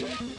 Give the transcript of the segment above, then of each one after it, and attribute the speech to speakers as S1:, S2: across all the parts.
S1: Yeah.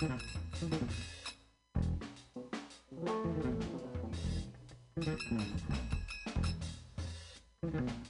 S1: Thank you.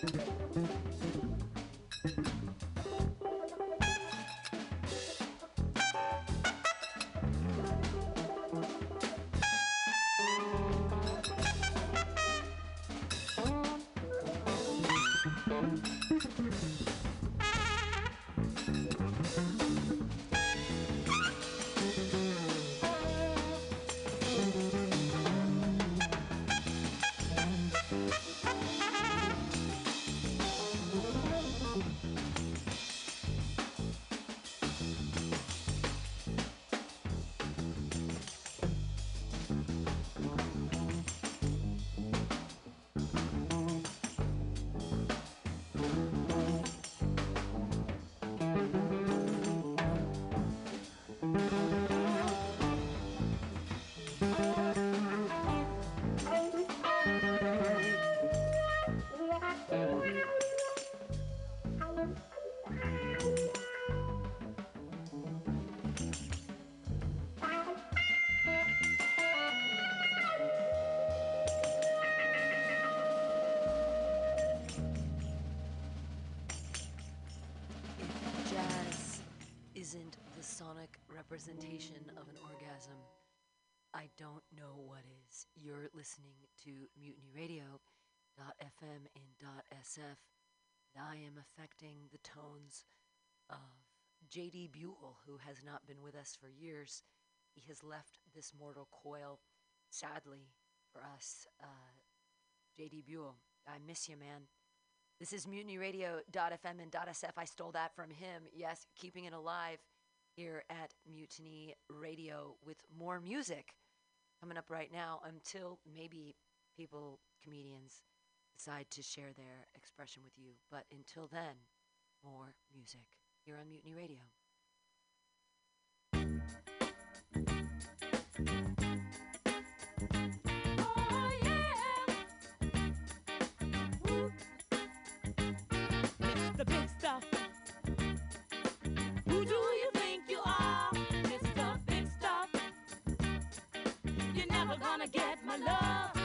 S1: Thank you. representation of an orgasm, I don't know what is. You're listening to Mutiny Radio. .fm and .sf, and I am affecting the tones of J.D. Buell, who has not been with us for years. He has left this mortal coil, sadly, for us. Uh, J.D. Buell, I miss you, man. This is mutinyradio.fm and .sf. I stole that from him. Yes, keeping it alive here at Mutiny Radio with more music coming up right now until maybe people, comedians, decide to share their expression with you. But until then, more music here on Mutiny Radio.
S2: Oh, the big stuff. Who do gonna get my love.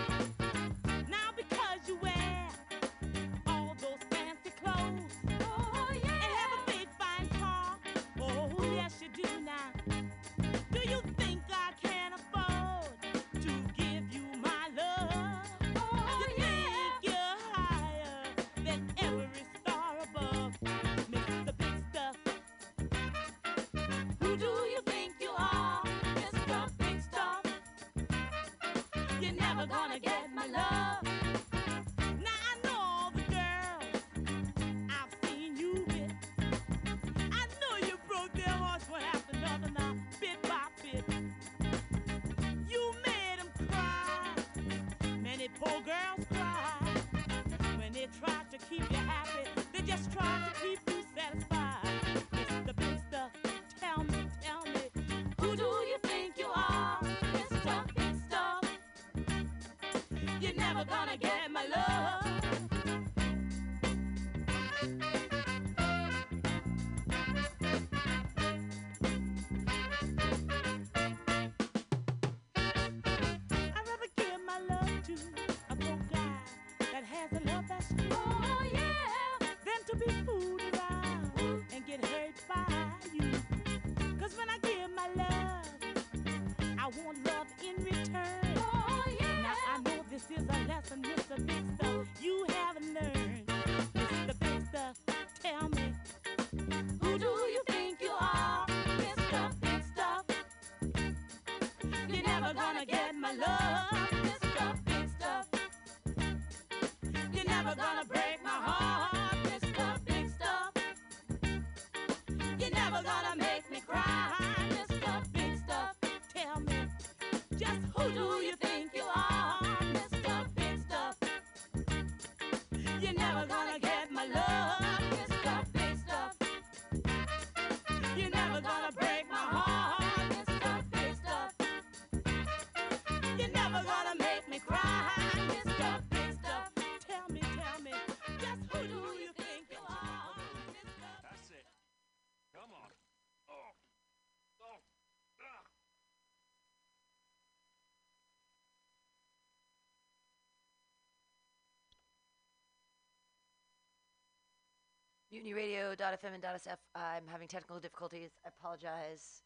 S1: mutinyradio.fm and .sf. I'm having technical difficulties. I apologize.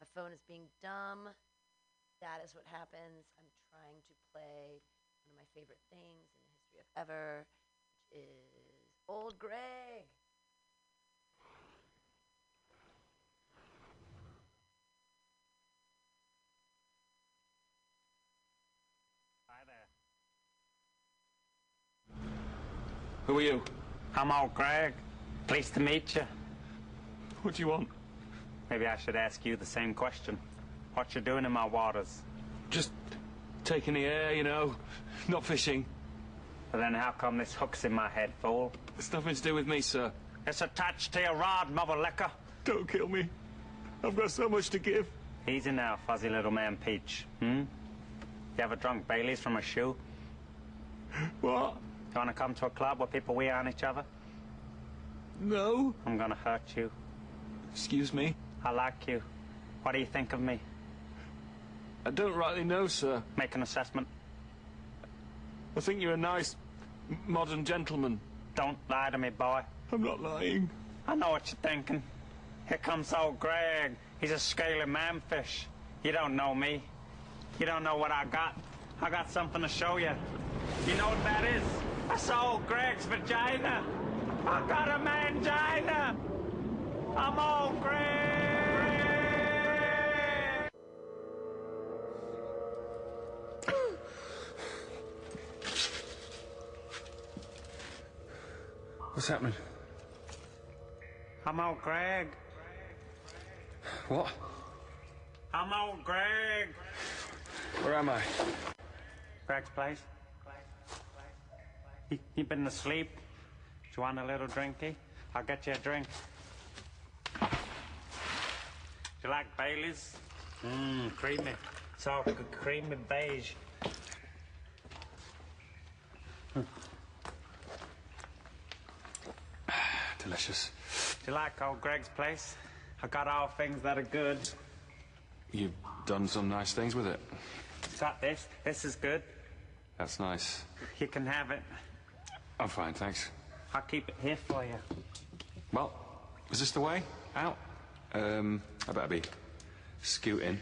S1: My phone is being dumb. That is what happens. I'm trying to play one of my favorite things in the history of ever, which is Old Greg.
S3: Hi there.
S4: Who are you?
S3: I'm old Greg. Pleased to meet you.
S4: What do you want?
S3: Maybe I should ask you the same question. What you doing in my waters?
S4: Just taking the air, you know. Not fishing.
S3: But then how come this hook's in my head, fool?
S4: It's nothing to do with me, sir.
S3: It's attached to your rod, mother liquor.
S4: Don't kill me. I've got so much to give.
S3: Easy now, fuzzy little man Peach. Hmm? You ever drunk Bailey's from a shoe?
S4: What?
S3: You wanna come to a club where people wee on each other?
S4: No.
S3: I'm gonna hurt you.
S4: Excuse me.
S3: I like you. What do you think of me?
S4: I don't rightly know, sir.
S3: Make an assessment.
S4: I think you're a nice, modern gentleman.
S3: Don't lie to me, boy.
S4: I'm not lying.
S3: I know what you're thinking. Here comes old Greg. He's a scaly manfish. You don't know me. You don't know what I got. I got something to show you. You know what that is? That's old Greg's vagina. I got a mangina. I'm old Greg.
S4: What's happening?
S3: I'm old Greg.
S4: What?
S3: I'm old Greg.
S4: Where am I?
S3: Greg's place. You, you been asleep? Do you want a little drinky? I'll get you a drink. Do you like Bailey's? Mmm, creamy. So c- creamy beige.
S4: Delicious.
S3: Do you like old Greg's place? I got all things that are good.
S4: You've done some nice things with it.
S3: Got this. This is good.
S4: That's nice.
S3: You can have it.
S4: I'm fine, thanks.
S3: I'll keep it here for you.
S4: Well, is this the way? Out? Um, I better be scooting.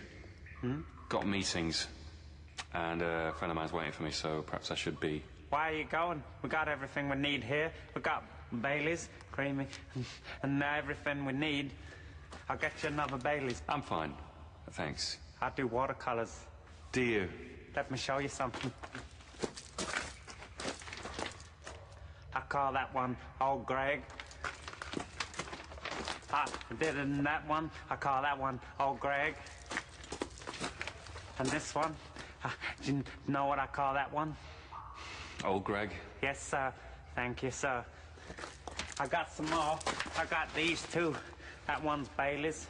S4: Got meetings. And uh, a friend of mine's waiting for me, so perhaps I should be.
S3: Why are you going? We got everything we need here. We got Bailey's, creamy, and everything we need. I'll get you another Bailey's.
S4: I'm fine. Thanks.
S3: I do watercolors.
S4: Do you?
S3: Let me show you something. I call that one Old Greg. I did it in that one. I call that one Old Greg. And this one, uh, do you know what I call that one?
S4: Old Greg.
S3: Yes, sir. Thank you, sir. I got some more. I got these two. That one's Bailey's.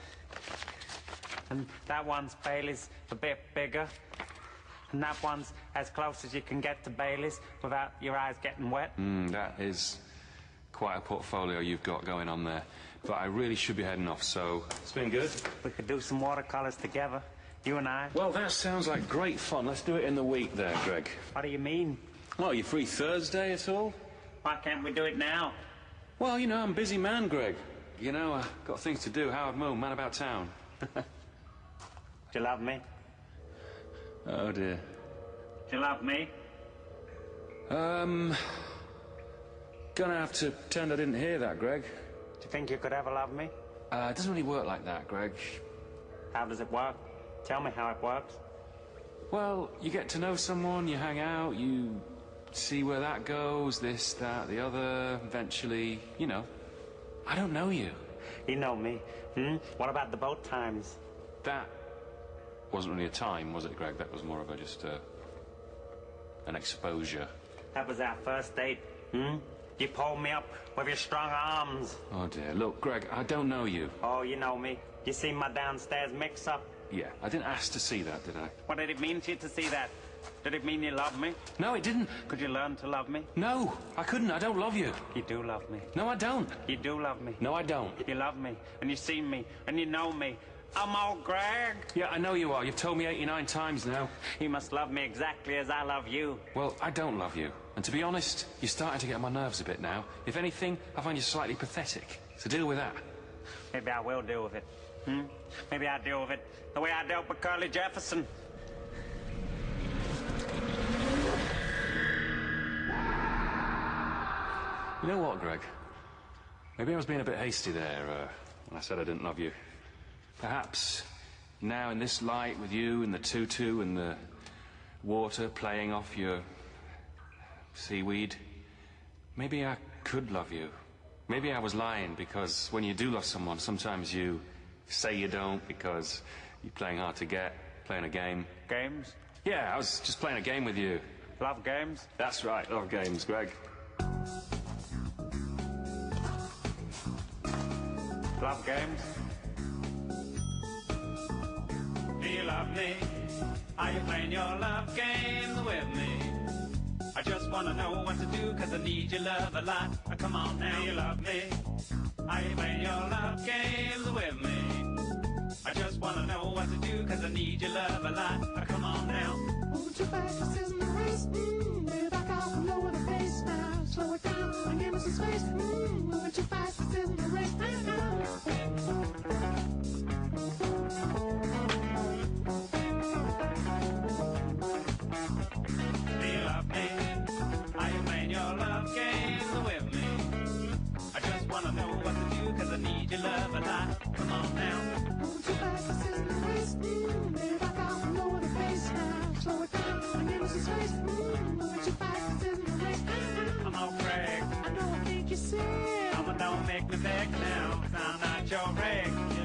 S3: And that one's Bailey's a bit bigger. And that one's as close as you can get to Bailey's without your eyes getting wet.
S4: Mm, that is quite a portfolio you've got going on there. But I really should be heading off, so. It's been good.
S3: We could do some watercolors together. You and I.
S4: Well, that sounds like great fun. Let's do it in the week there, Greg.
S3: What do you mean?
S4: Well, you free Thursday at all?
S3: Why can't we do it now?
S4: Well, you know, I'm a busy man, Greg. You know, I've got things to do. Howard Moon, man about town.
S3: Do you love me?
S4: Oh, dear.
S3: Do you love me?
S4: Um. Gonna have to pretend I didn't hear that, Greg.
S3: Do you think you could ever love me?
S4: Uh, it doesn't really work like that, Greg.
S3: How does it work? Tell me how it works.
S4: Well, you get to know someone, you hang out, you see where that goes, this, that, the other. Eventually, you know. I don't know you.
S3: You know me. Hmm? What about the boat times?
S4: That wasn't really a time, was it, Greg? That was more of a just uh, an exposure.
S3: That was our first date. Hmm? You pulled me up with your strong arms.
S4: Oh dear. Look, Greg, I don't know you.
S3: Oh, you know me. You see my downstairs mix up.
S4: Yeah, I didn't ask to see that, did I?
S3: What did it mean to you to see that? Did it mean you love me?
S4: No, it didn't.
S3: Could you learn to love me?
S4: No, I couldn't. I don't love you.
S3: You do love me.
S4: No, I don't.
S3: You do love me.
S4: No, I don't.
S3: You love me, and you see me, and you know me, I'm old Greg.
S4: Yeah, I know you are. You've told me 89 times now.
S3: You must love me exactly as I love you.
S4: Well, I don't love you. And to be honest, you're starting to get on my nerves a bit now. If anything, I find you slightly pathetic. So deal with that.
S3: Maybe I will deal with it. Hmm? Maybe I'll deal with it the way I dealt with Curly Jefferson.
S4: You know what, Greg? Maybe I was being a bit hasty there uh, when I said I didn't love you. Perhaps now in this light with you and the tutu and the water playing off your seaweed, maybe I could love you. Maybe I was lying because when you do love someone, sometimes you say you don't because you're playing hard to get, playing a game.
S3: Games?
S4: Yeah, I was just playing a game with you.
S3: Love games?
S4: That's right, love games, Greg.
S3: Love games? You love me? Are you playing your love games with me? I just wanna know what to do, cause I need your love a lot. Oh, come on now, you love me. Are you playing your love games with me? I just wanna know what to do, cause I need your love a lot. Oh, come on now.
S5: Mm, baby, back and lower the now. Race.
S3: Do you love me? Are you playing your love games with me? I just wanna know what to do, I need your love a lot. Come on now.
S5: Moving too fast, this isn't race. Mm, baby, back off lower the pace now. Slow it down and give me some space. Mm, moving too fast, this isn't a race.
S3: I'm
S5: don't think you said
S3: Mama, don't make me beg now, cause I'm not your regular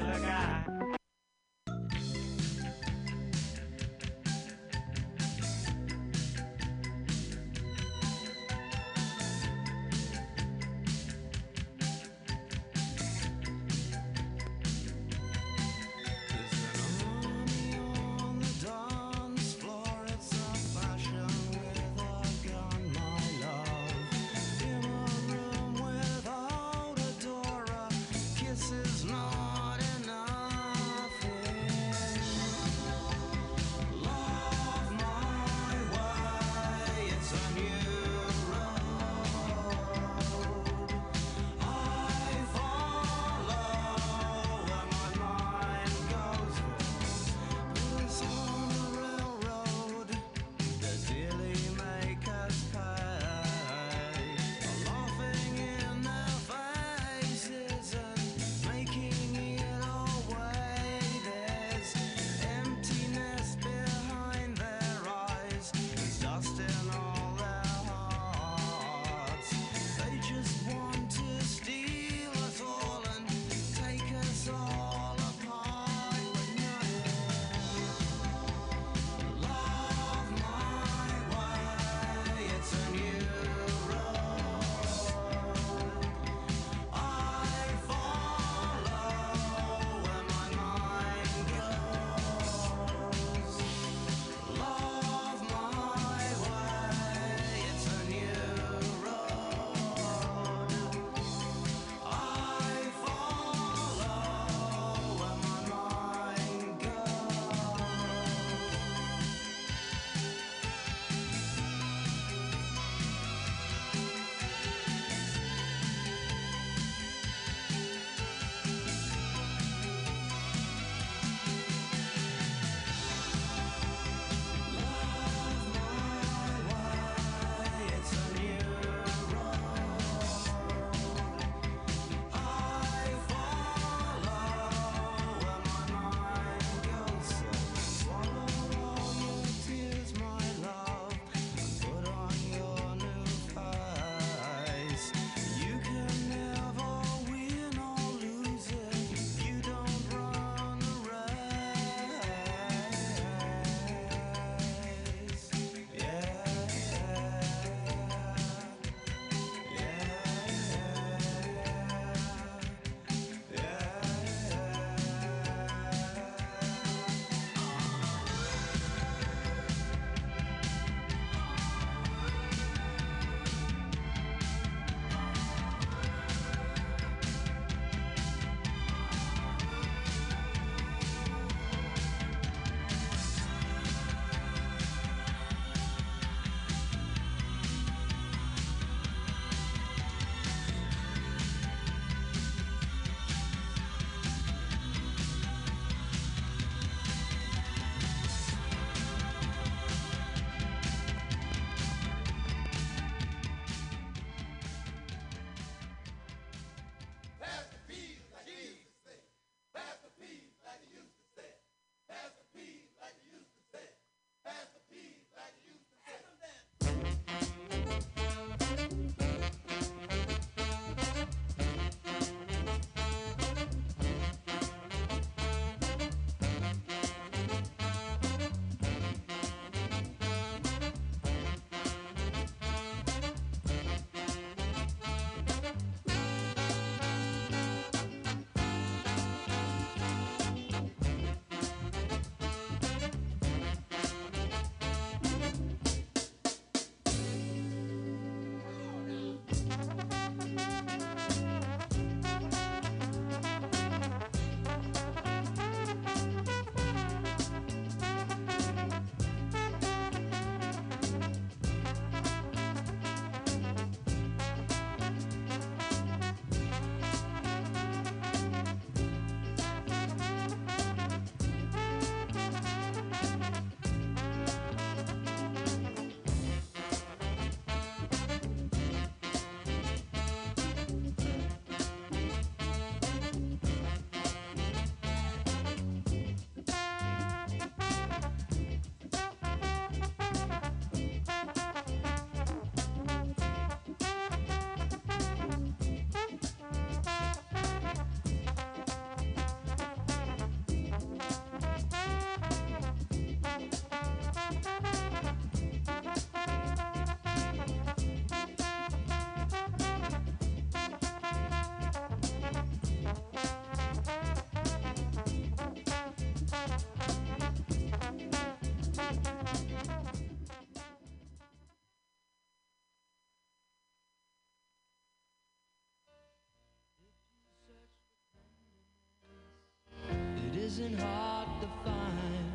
S6: isn't hard to find.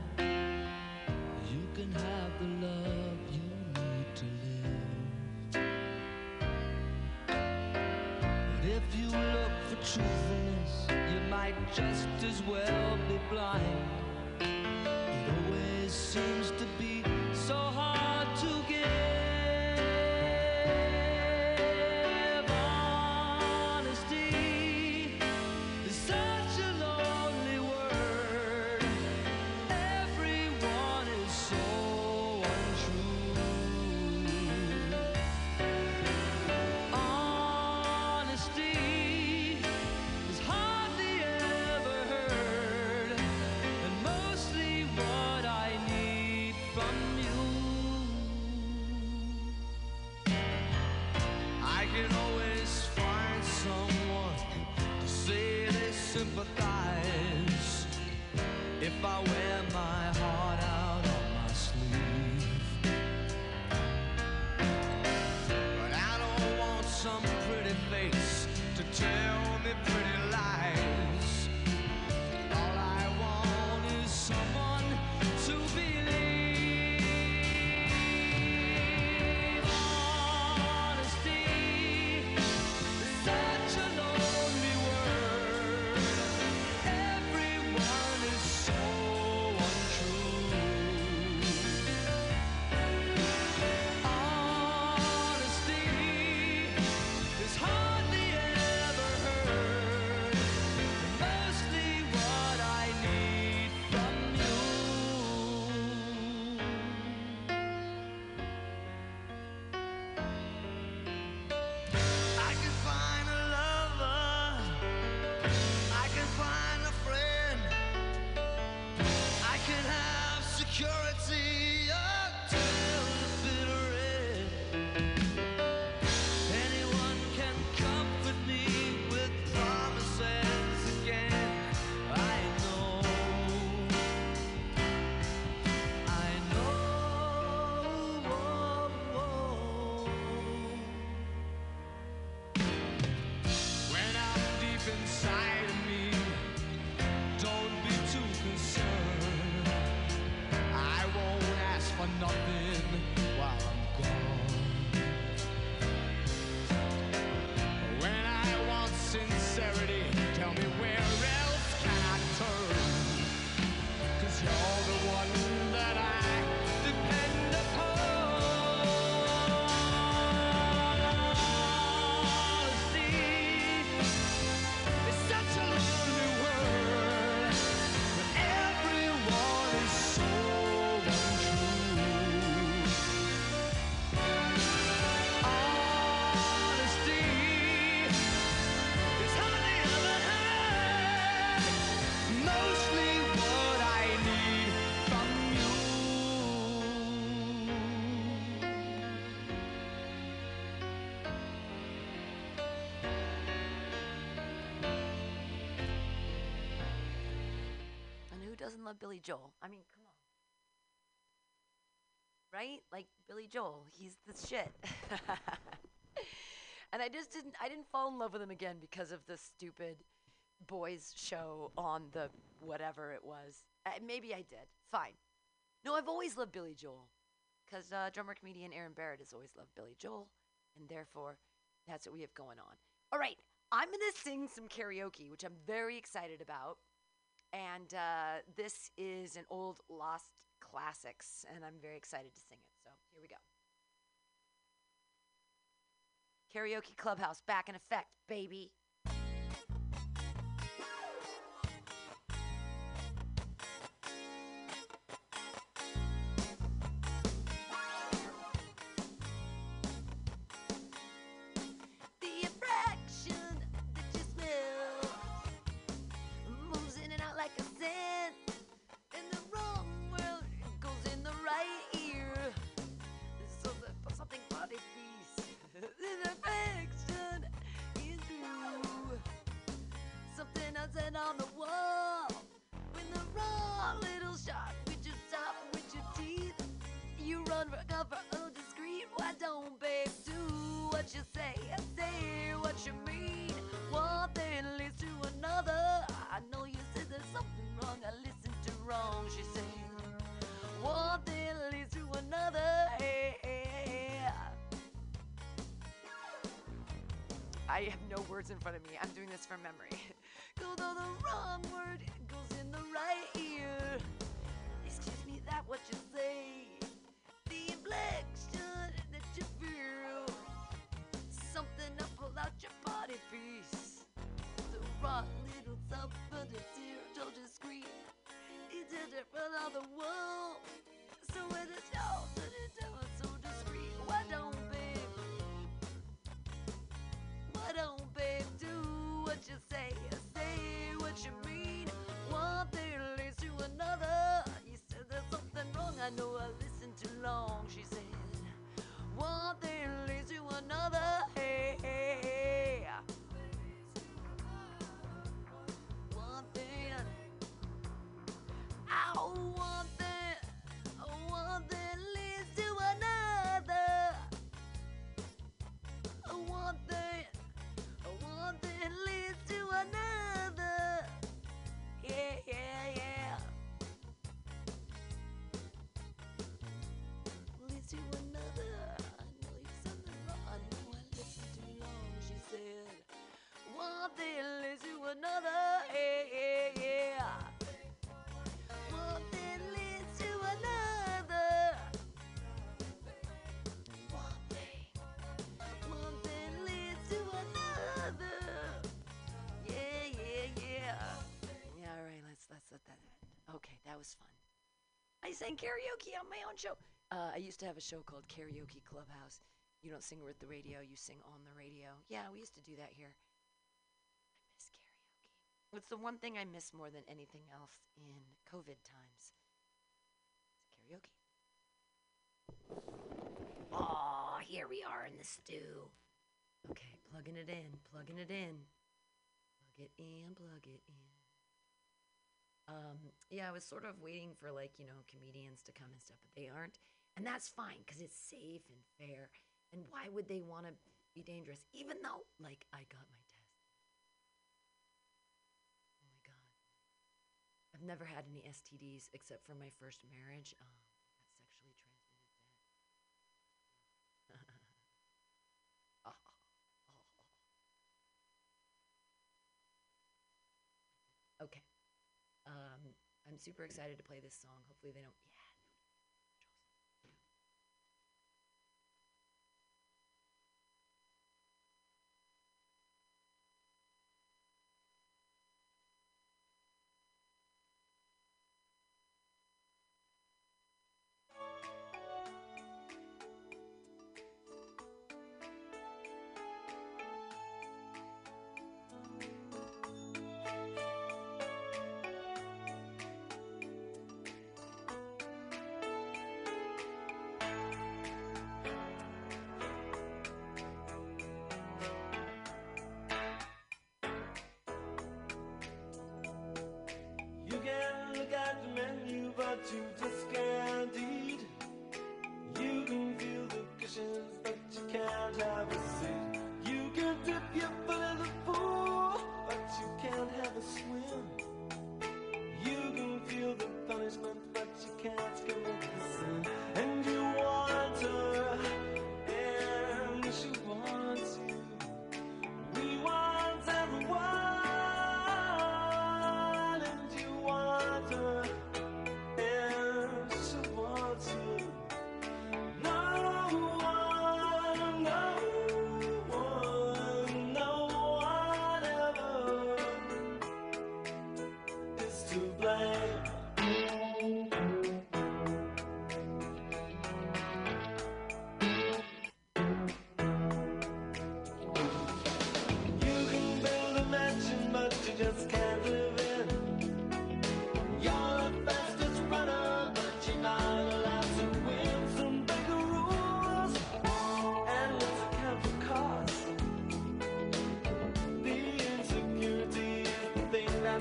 S6: You can have the love you need to live. But if you look for truthfulness, you might just as well be blind. It always seems to be
S1: Billy Joel? I mean, come on. Right? Like Billy Joel, he's the shit. and I just didn't I didn't fall in love with him again because of the stupid boys show on the whatever it was. Uh, maybe I did. Fine. No, I've always loved Billy Joel because uh, drummer comedian Aaron Barrett has always loved Billy Joel, and therefore that's what we have going on. All right, I'm gonna sing some karaoke, which I'm very excited about and uh, this is an old lost classics, and I'm very excited to sing it. So here we go. Karaoke Clubhouse back in effect, baby. I have no words in front of me. I'm doing this from memory. Go though the wrong word goes in the right ear. Excuse me, that what know I I sang karaoke on my own show. Uh, I used to have a show called Karaoke Clubhouse. You don't sing with the radio, you sing on the radio. Yeah, we used to do that here. I miss karaoke. What's the one thing I miss more than anything else in COVID times? It's karaoke. Oh, here we are in the stew. Okay, plugging it in, plugging it in. Plug it in, plug it in. Um, yeah, I was sort of waiting for like, you know, comedians to come and stuff, but they aren't. And that's fine because it's safe and fair. And why would they want to be dangerous? Even though, like, I got my test. Oh my God. I've never had any STDs except for my first marriage. Um, sexually transmitted death. Ah, ah, ah, okay. Um, I'm super excited to play this song. Hopefully they don't.
S7: At the menu, but you just can't eat.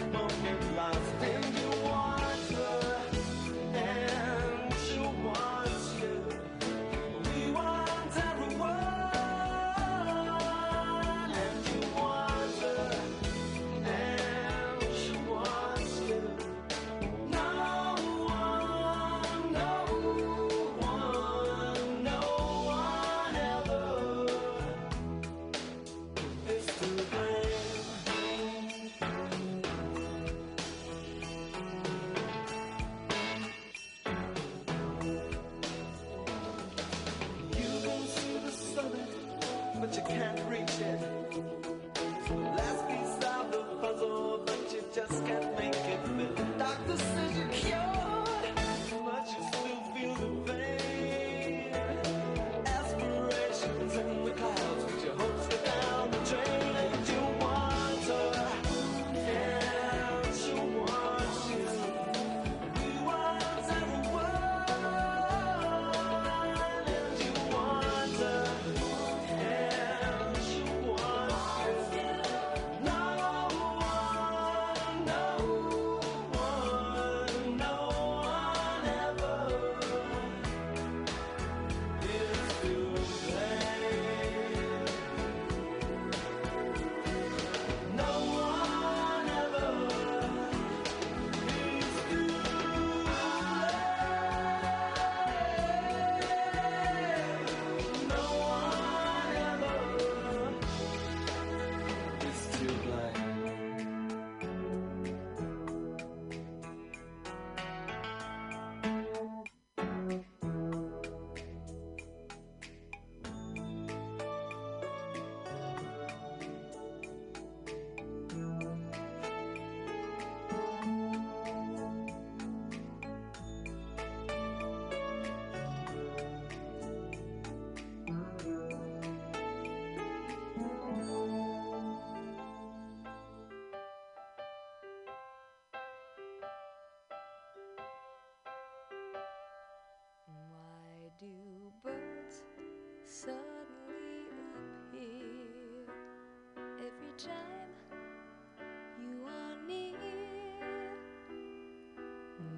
S7: Thing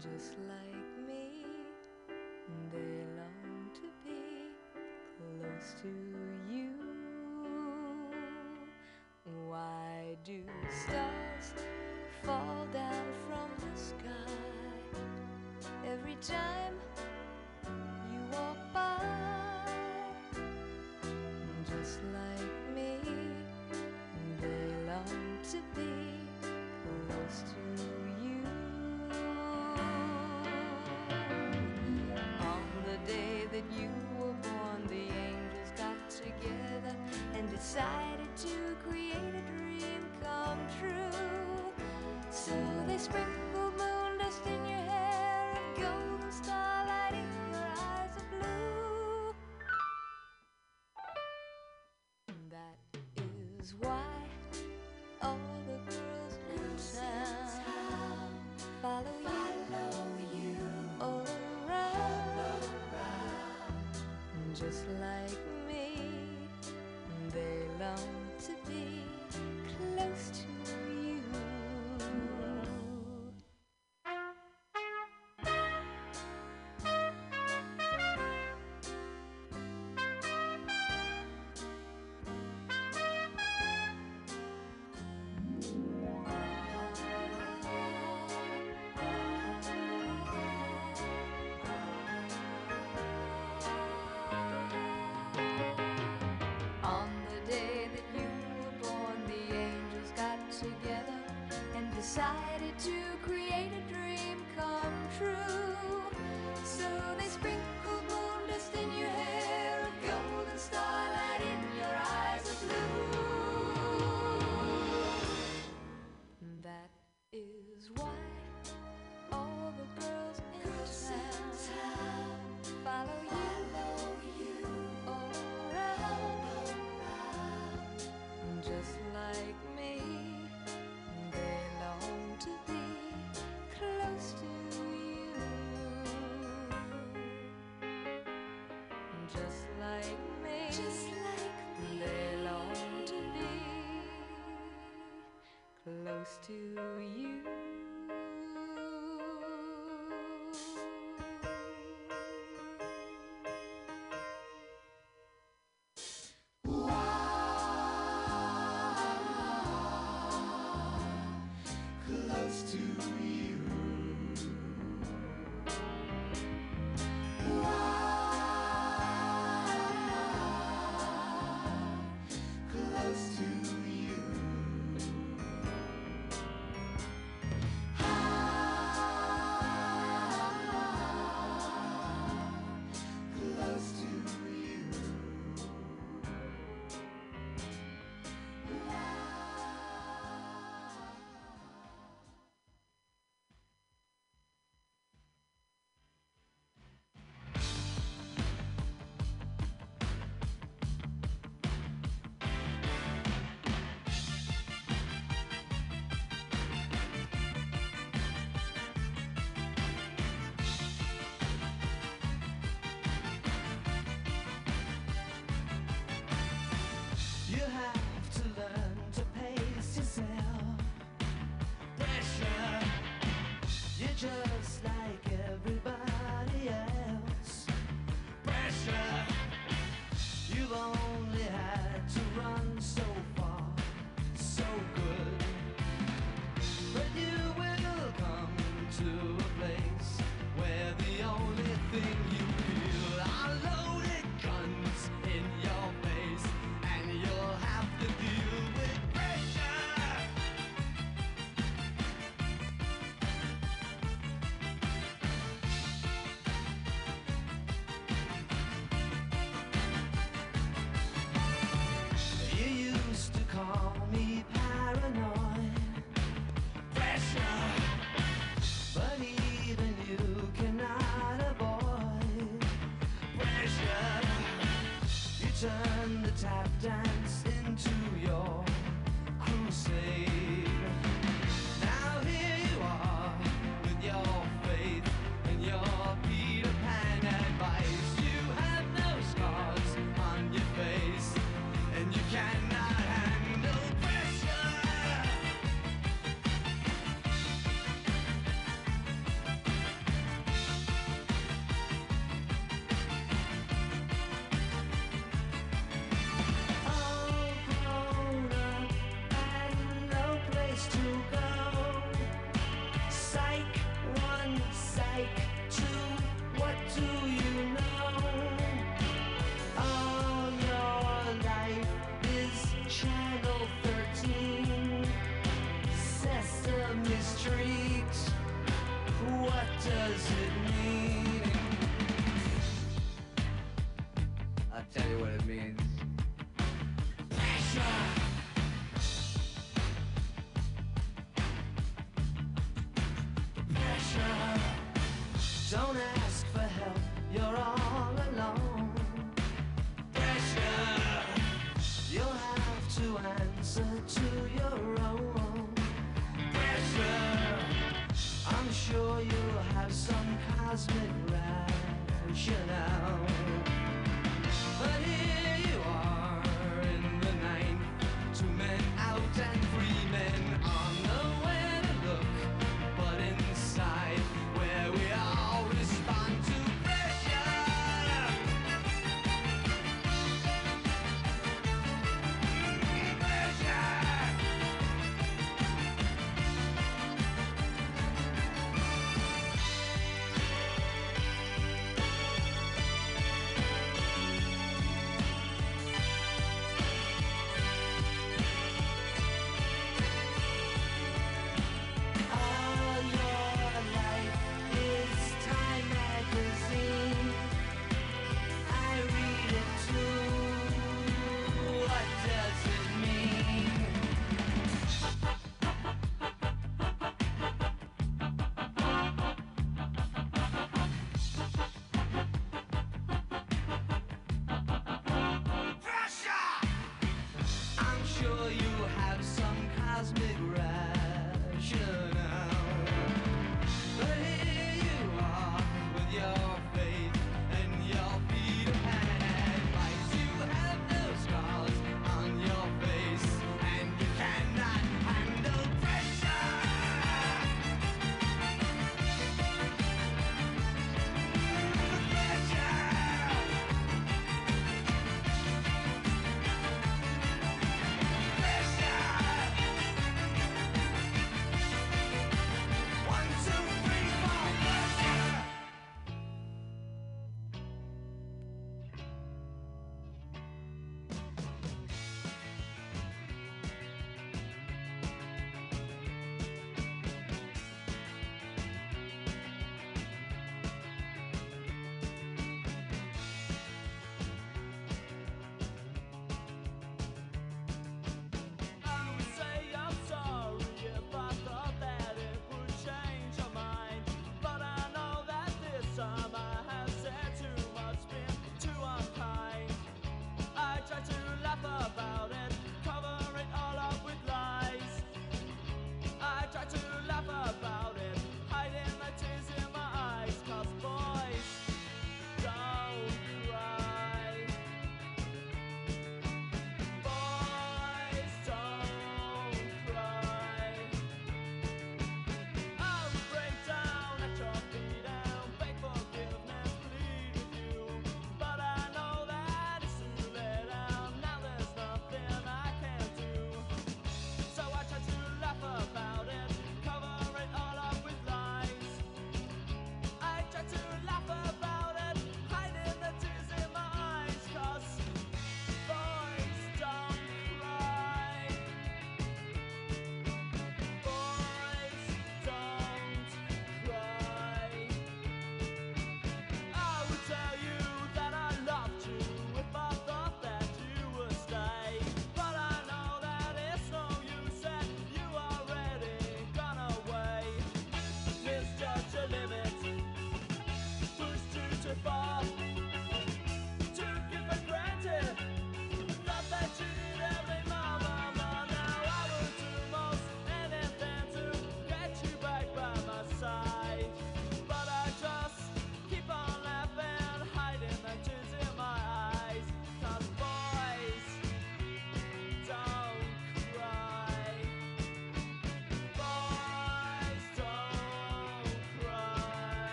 S8: just
S9: like me, they long to be close to you. Why do stars fall down from the sky every time? decided to create a dream come true. So they sprinkled moon dust in your hair and golden starlight in your eyes of blue. That is why all the girls in town follow you. All around, all around. just like. side. just like me. They long to be close to you.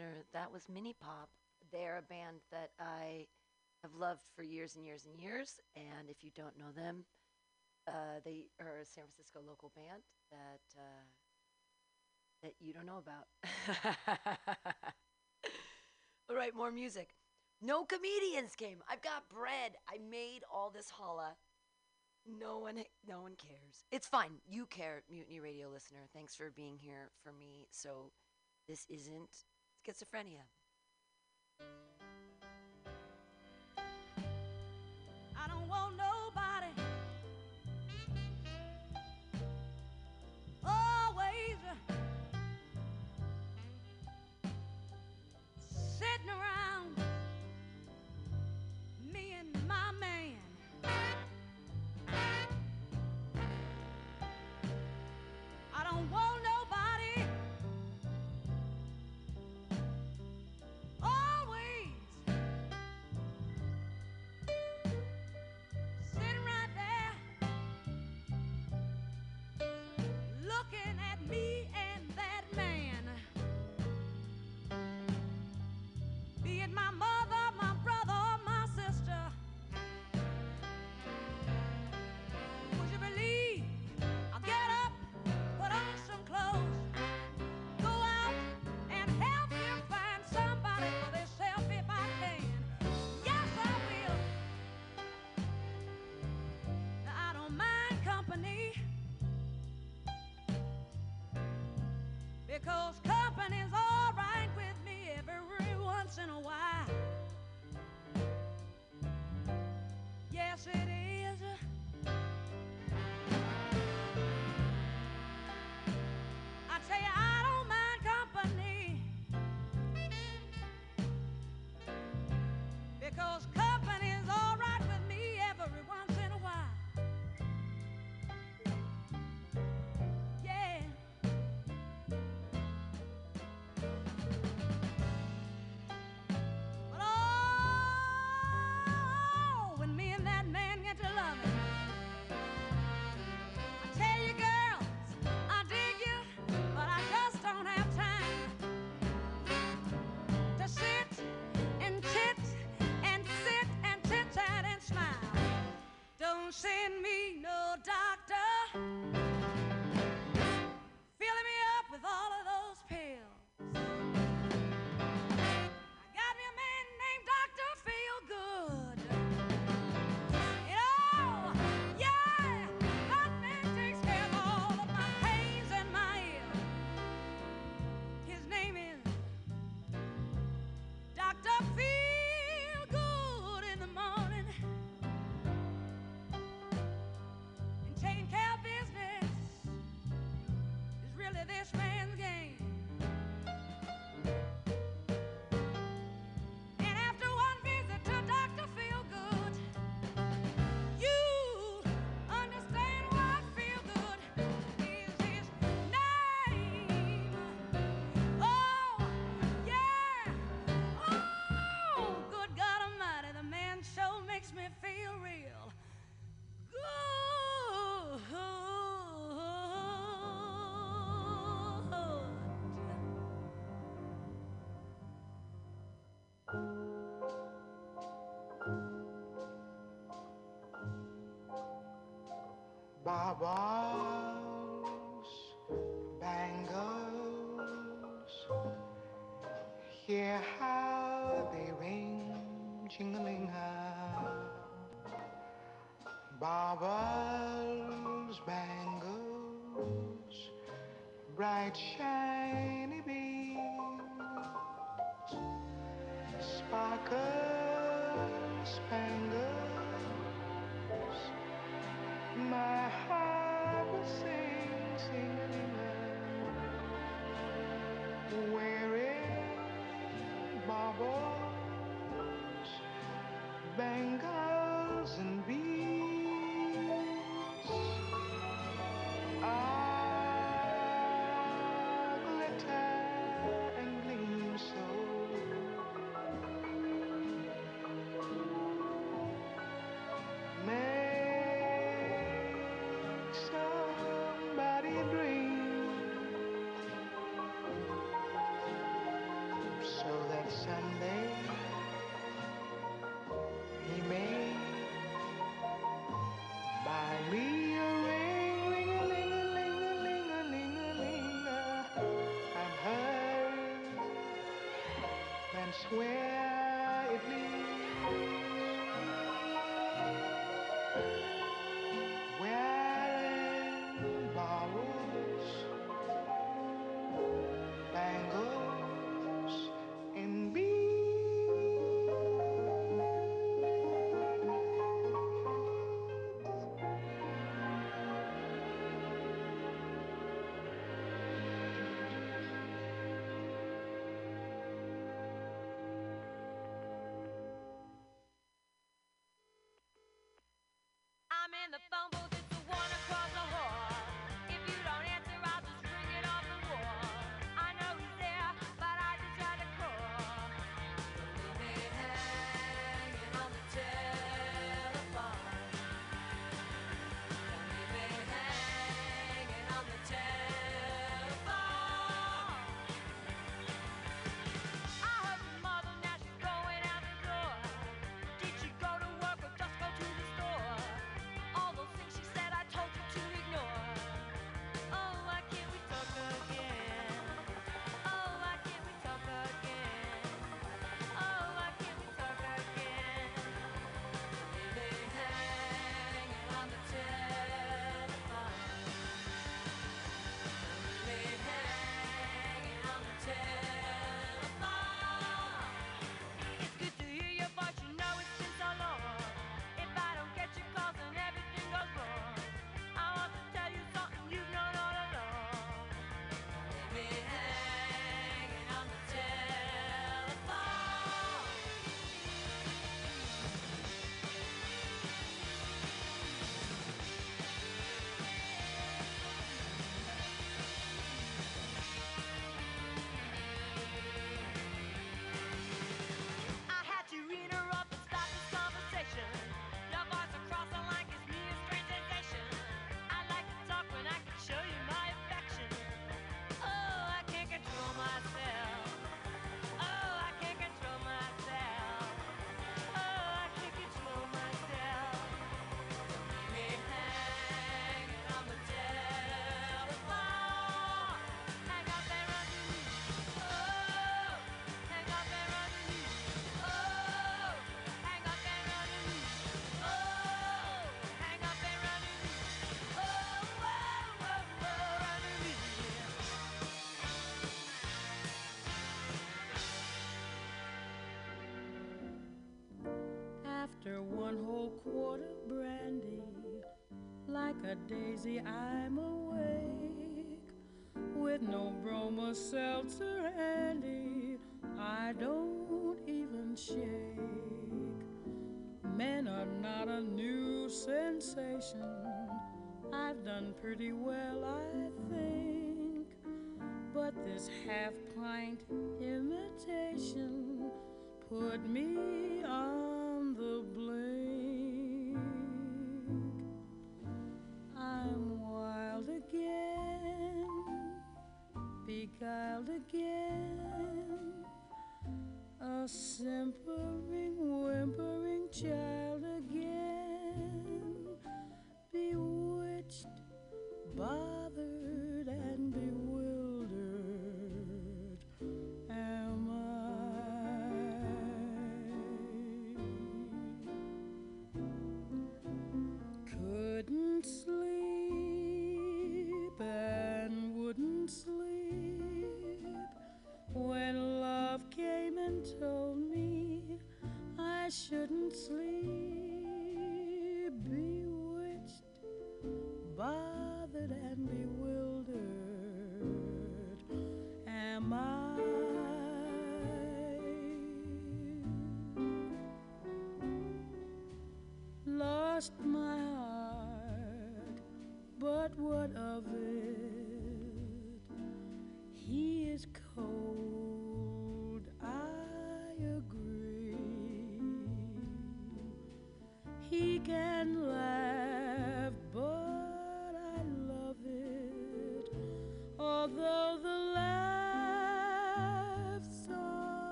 S1: listener, that was Minipop. They're a band that I have loved for years and years and years. And if you don't know them, uh, they are a San Francisco local band that uh, that you don't know about. all right, more music. No comedians came. I've got bread. I made all this challah. No one, no one cares. It's fine. You care, Mutiny Radio listener. Thanks for being here for me. So, this isn't schizophrenia.
S10: I don't want nobody always sitting around. because company's all
S6: sin. Bye-bye. square. telephone.
S11: quarter brandy. Like a daisy, I'm awake. With no Bromo Seltzer handy, I don't even shake. Men are not a new sensation. I've done pretty well, I think. But this half pint imitation put me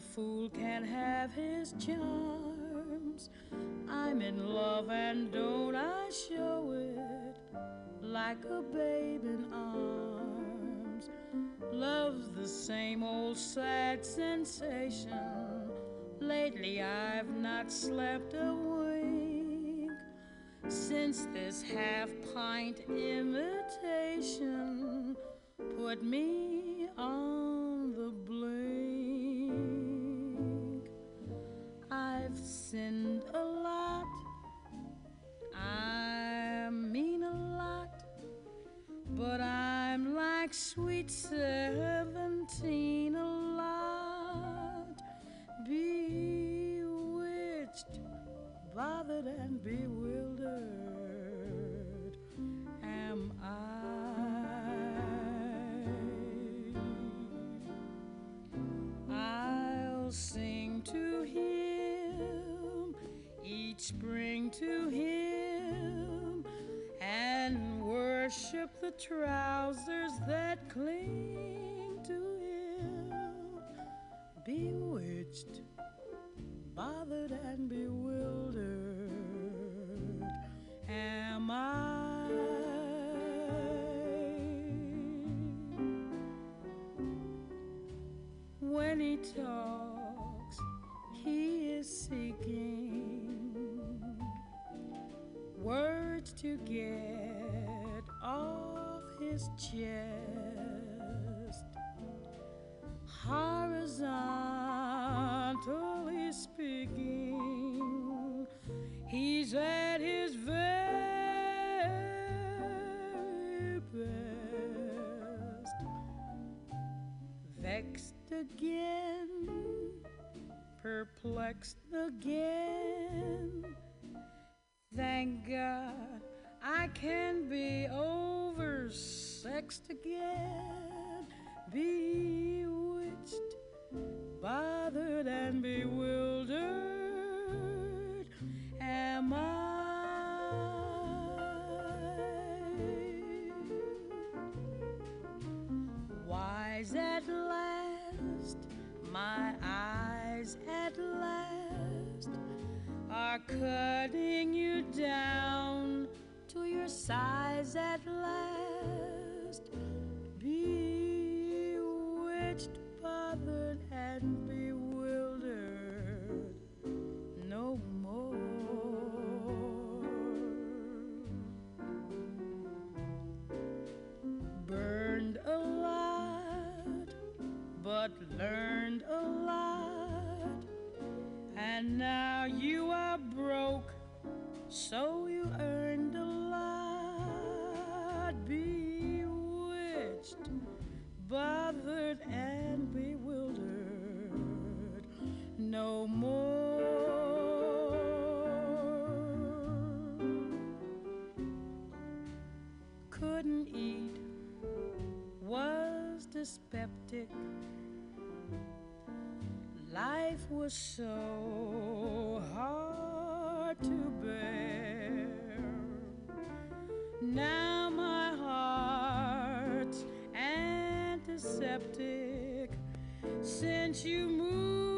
S11: Fool can have his charms. I'm in love and don't I show it like a babe in arms. Love's the same old sad sensation. Lately I've not slept a wink since this half pint imitation put me the trousers that cling. his chest, horizontally speaking, he's at his very best. Vexed again, perplexed dyspeptic. Life was so hard to bear. Now my heart's antiseptic since you moved.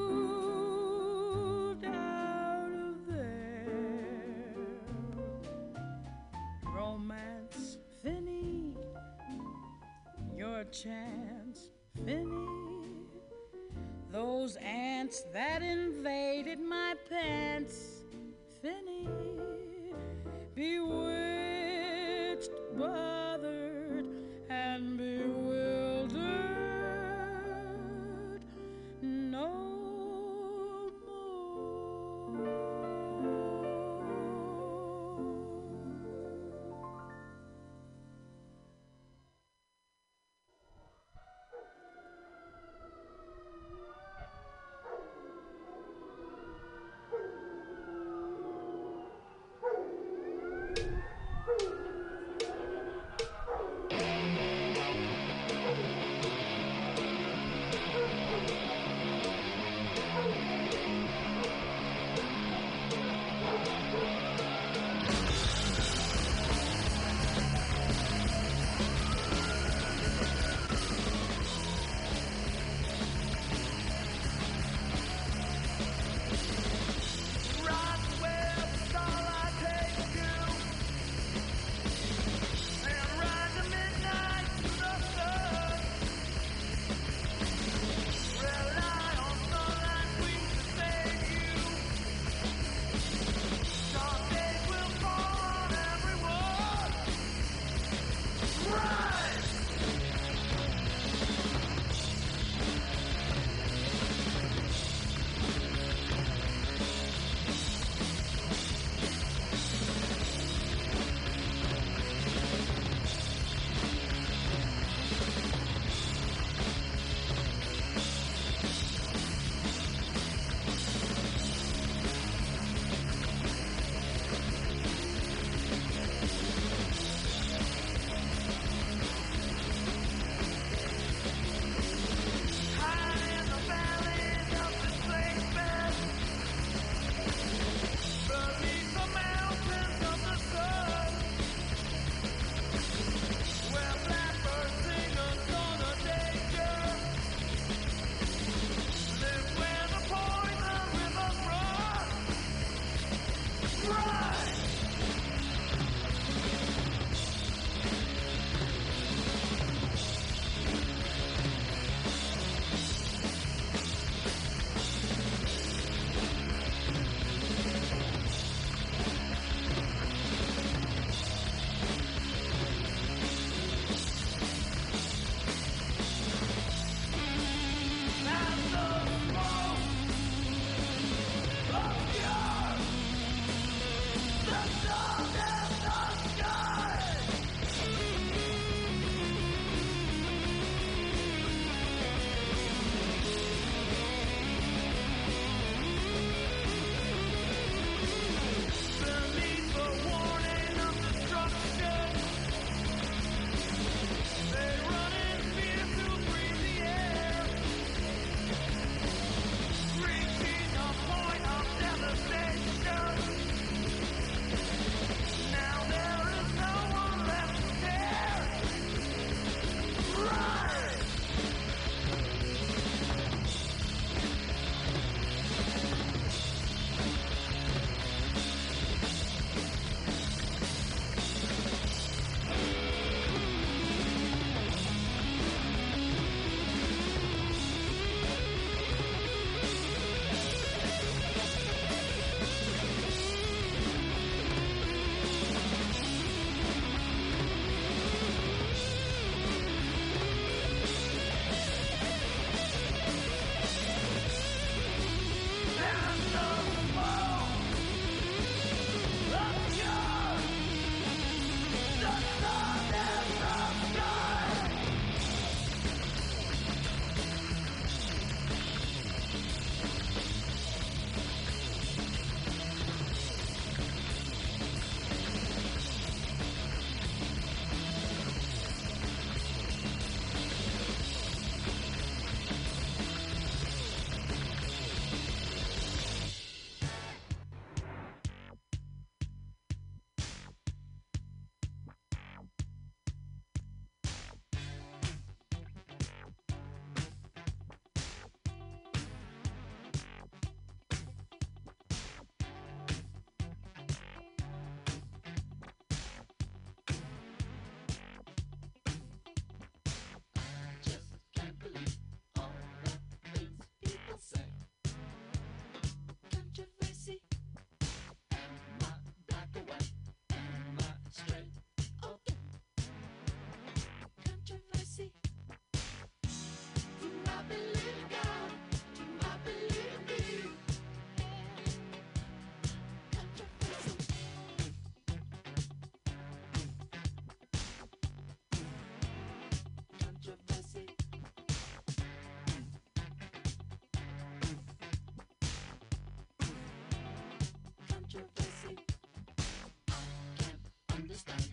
S5: Understand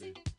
S5: Controversy.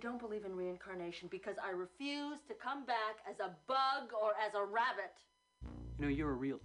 S12: don't believe in reincarnation because I refuse to come back as a bug or as a rabbit.
S6: You know, you're a real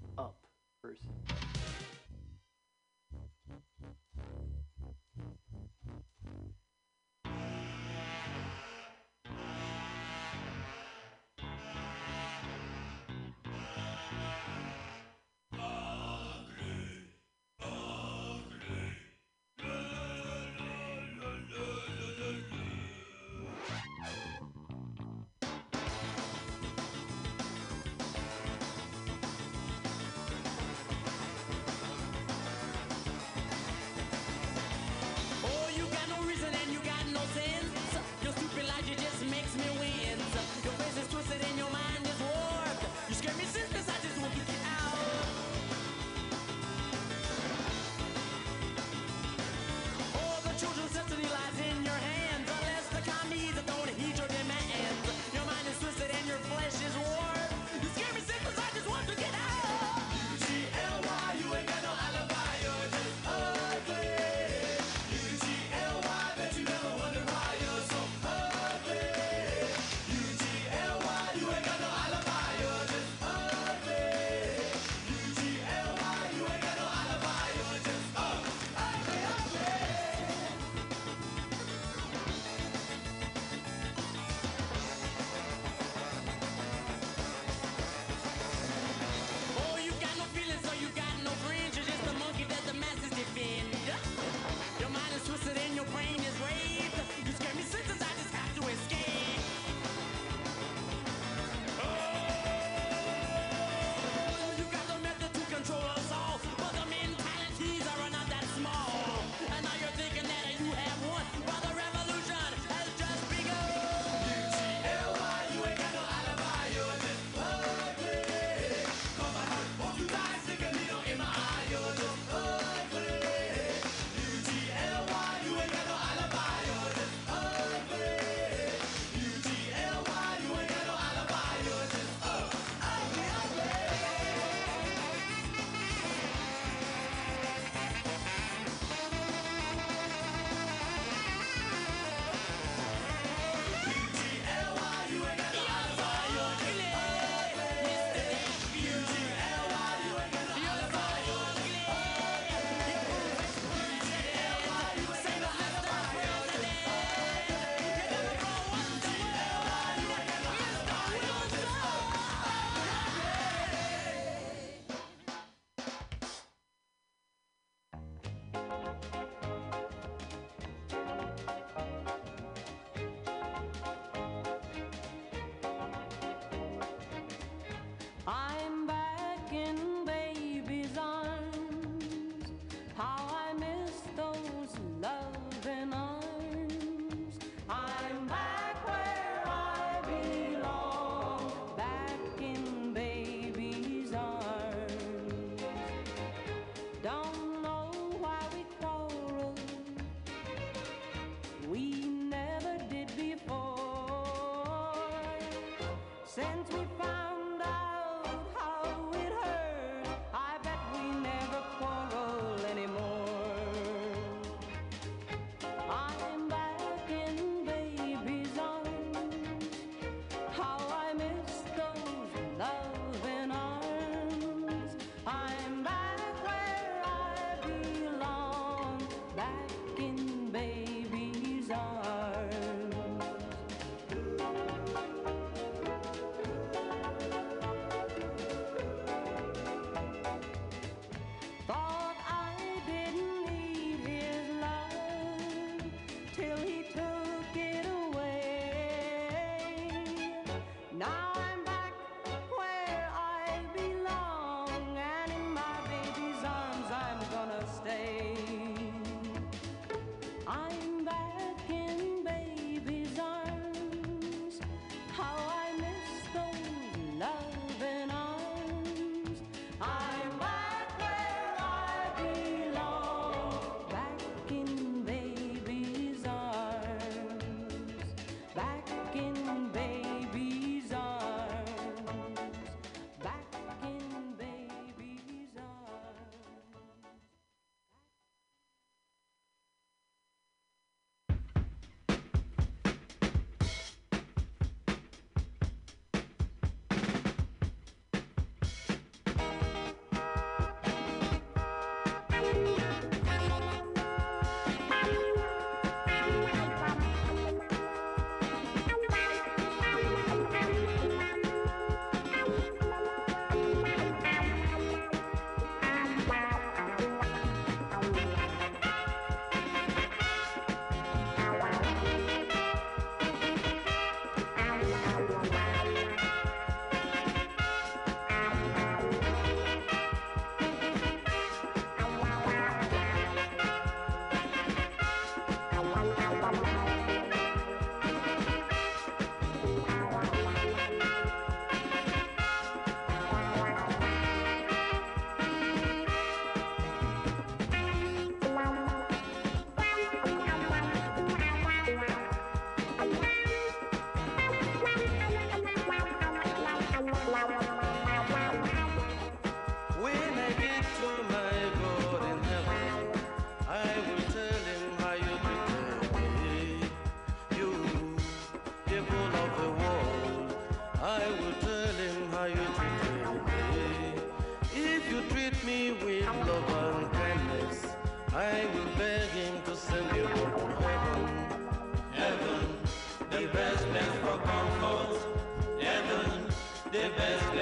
S11: since we found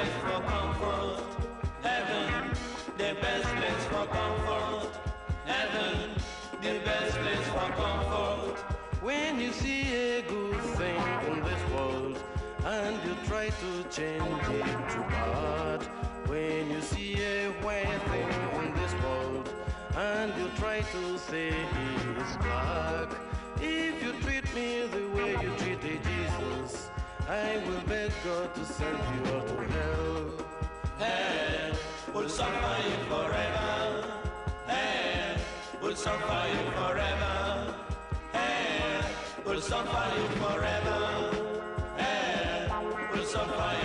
S11: place for comfort, heaven. The best place for comfort, heaven.
S7: The best place for comfort. When you see a good thing in this world and you try to
S13: change it. survive forever. Hey, we'll survive forever. Hey, we'll survive forever.
S11: Hey, we'll survive.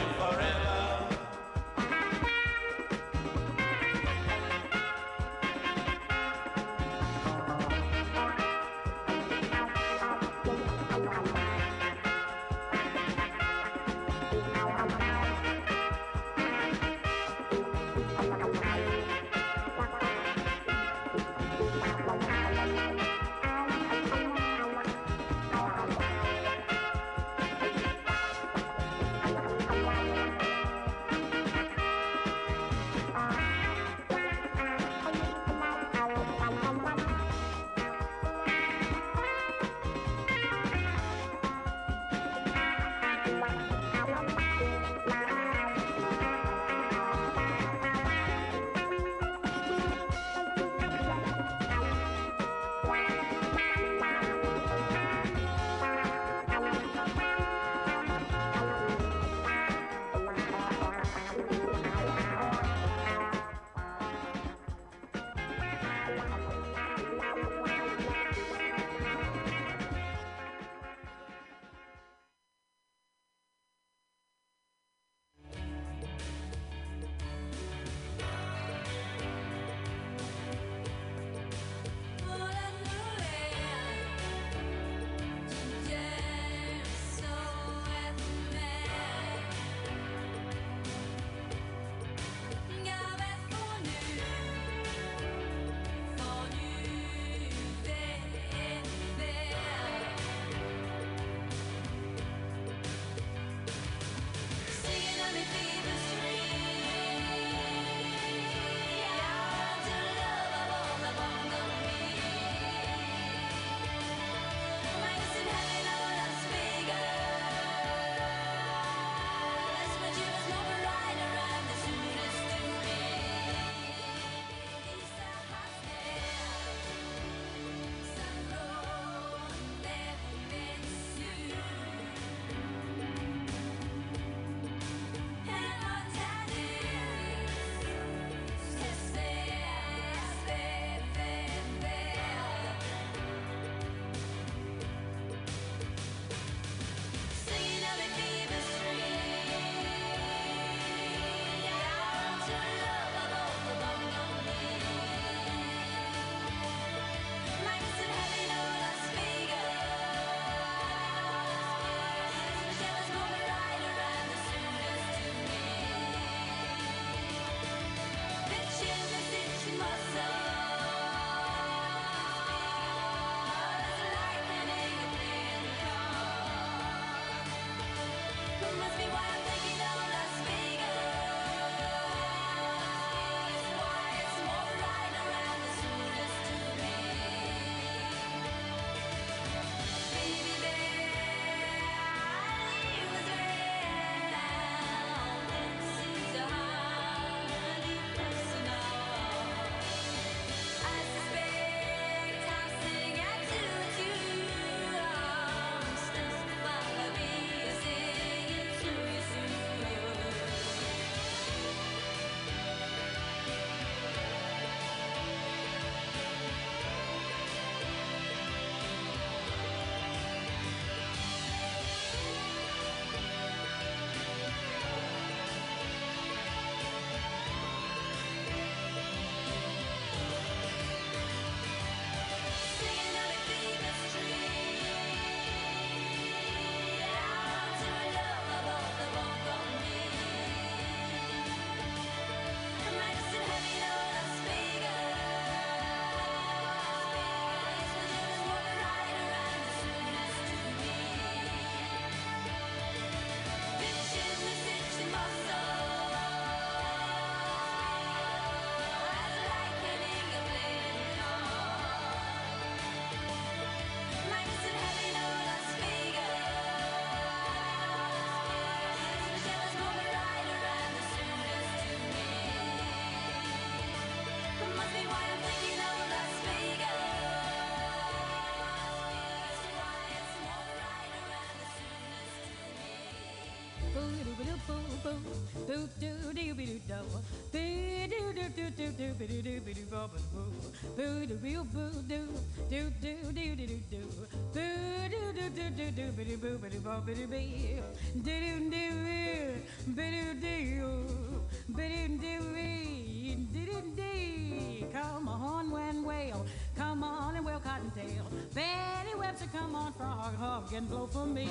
S11: Come on when whale. Come on and well cottontail. Betty Webster come on frog hog and blow for me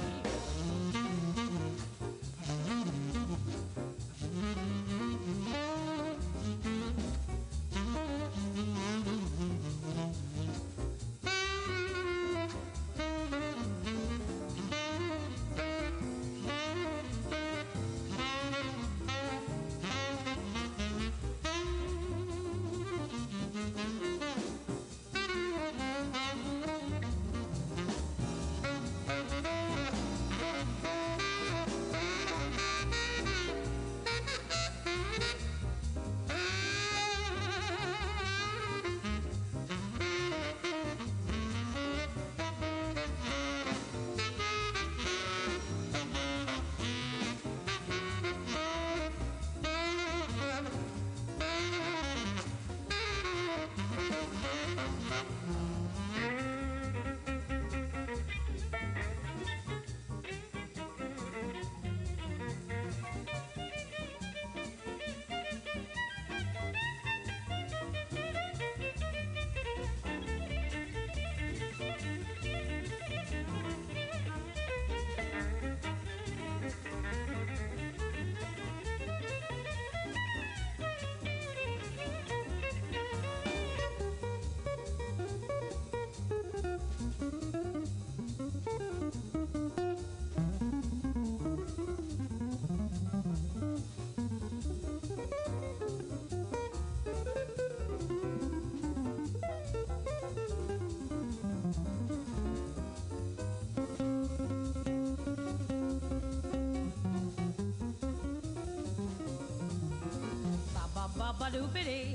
S11: ba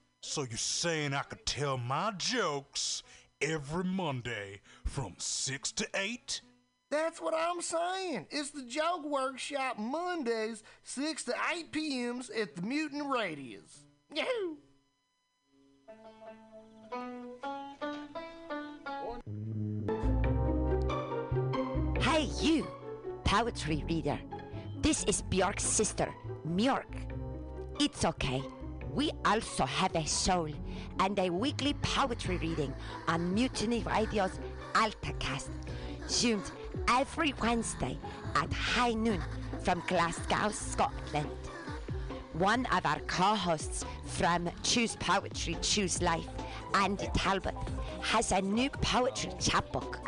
S14: So you're saying I could tell my jokes every Monday from 6 to 8?
S15: That's what I'm saying. It's the Joke Workshop Mondays, 6 to 8 p.m.s at the Mutant Radius. Yahoo!
S16: Hey, you, poetry reader. This is Bjork's sister, Mjork. It's okay. We also have a soul and a weekly poetry reading on Mutiny Radio's AltaCast, zoomed every Wednesday at high noon from Glasgow, Scotland. One of our co-hosts from Choose Poetry, Choose Life, Andy Talbot, has a new poetry chapbook,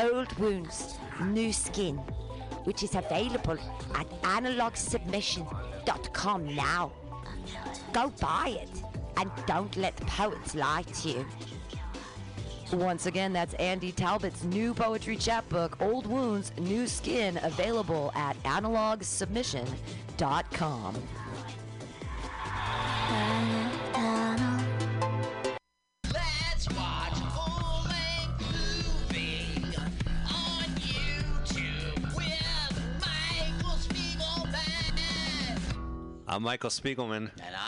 S16: Old Wounds, New Skin, which is available at analogsubmission.com now. Go buy it and don't let the poets lie to you.
S1: Once again, that's Andy Talbot's new poetry chapbook, Old Wounds, New Skin, available at analogsubmission.com.
S17: Let's watch a full-length movie on YouTube with Michael Spiegelman.
S18: I'm Michael Spiegelman.
S19: And I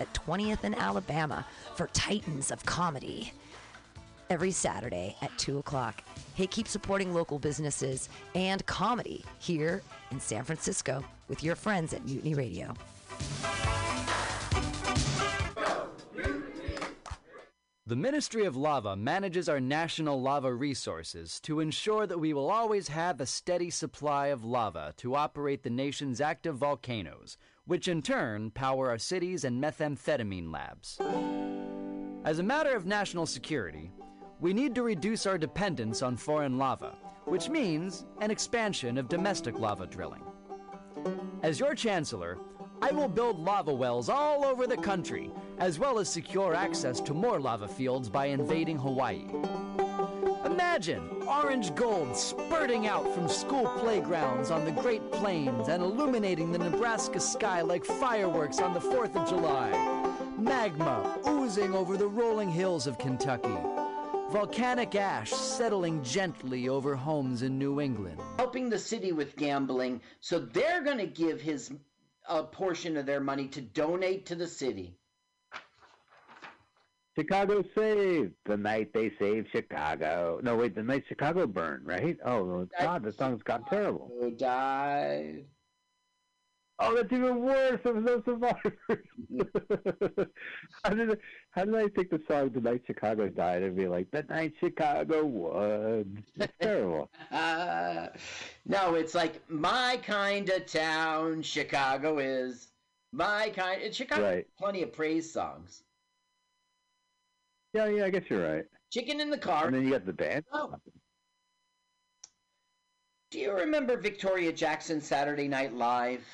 S1: at 20th and Alabama for Titans of Comedy every Saturday at 2 o'clock. Hey, keep supporting local businesses and comedy here in San Francisco with your friends at Mutiny Radio.
S20: The Ministry of Lava manages our national lava resources to ensure that we will always have a steady supply of lava to operate the nation's active volcanoes, which in turn power our cities and methamphetamine labs. As a matter of national security, we need to reduce our dependence on foreign lava, which means an expansion of domestic lava drilling. As your chancellor, I will build lava wells all over the country, as well as secure access to more lava fields by invading Hawaii. Imagine orange gold spurting out from school playgrounds on the Great Plains and illuminating the Nebraska sky like fireworks on the 4th of July. Magma oozing over the rolling hills of Kentucky. Volcanic ash settling gently over homes in New England.
S19: helping the city with gambling, so they're going to give his a portion of their money to donate to the city.
S21: Chicago saved the night they saved Chicago. No, wait, the night Chicago burned, right? Oh God, the song's got terrible.
S19: Who died?
S21: Oh, that's even worse. There was no survivors. how did how did I think the song "The Night Chicago Died" and be like "The Night Chicago Won"? Terrible.
S19: Uh, no, it's like my kind of town. Chicago is my kind. and Chicago
S21: Right.
S19: plenty of praise songs.
S21: Yeah, yeah, I guess you're right.
S19: Chicken in the car.
S21: And then you got the band.
S19: Do you remember Victoria Jackson Saturday Night Live?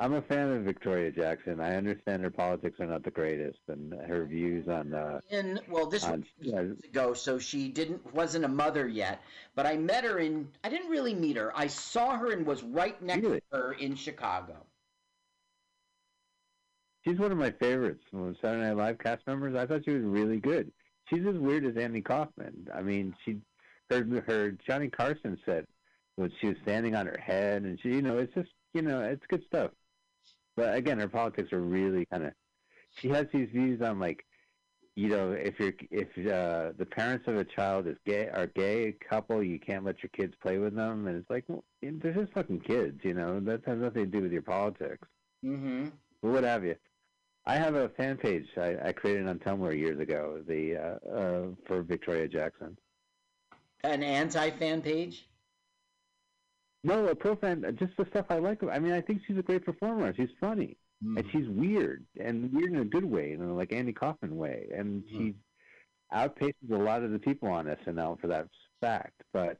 S21: I'm a fan of Victoria Jackson. I understand her politics are not the greatest, and her views on uh,
S19: In well, this
S21: on
S19: was years ago, so she didn't wasn't a mother yet. But I met her in. I didn't really meet her. I saw her and was right next to her in Chicago.
S21: She's one of my favorites. Of Saturday Night Live cast members. I thought she was really good. She's as weird as Andy Kaufman. I mean, she, her, her Johnny Carson set when she was standing on her head, and she, you know, it's just, you know, it's good stuff. But again, her politics are really kind of. She has these views on like, you know, if you're if uh, the parents of a child is gay are gay couple, you can't let your kids play with them, and it's like, well, they're just fucking kids, you know. That has nothing to do with your politics
S19: Mm-hmm.
S21: or what have you. I have a fan page I, I created on Tumblr years ago, the uh, uh, for Victoria Jackson.
S19: An anti-fan page.
S21: No, a pro fan, just the stuff I like. I mean, I think she's a great performer. She's funny, and she's weird, and weird in a good way, you know, like Andy Kaufman way. And she outpaces a lot of the people on SNL for that fact. But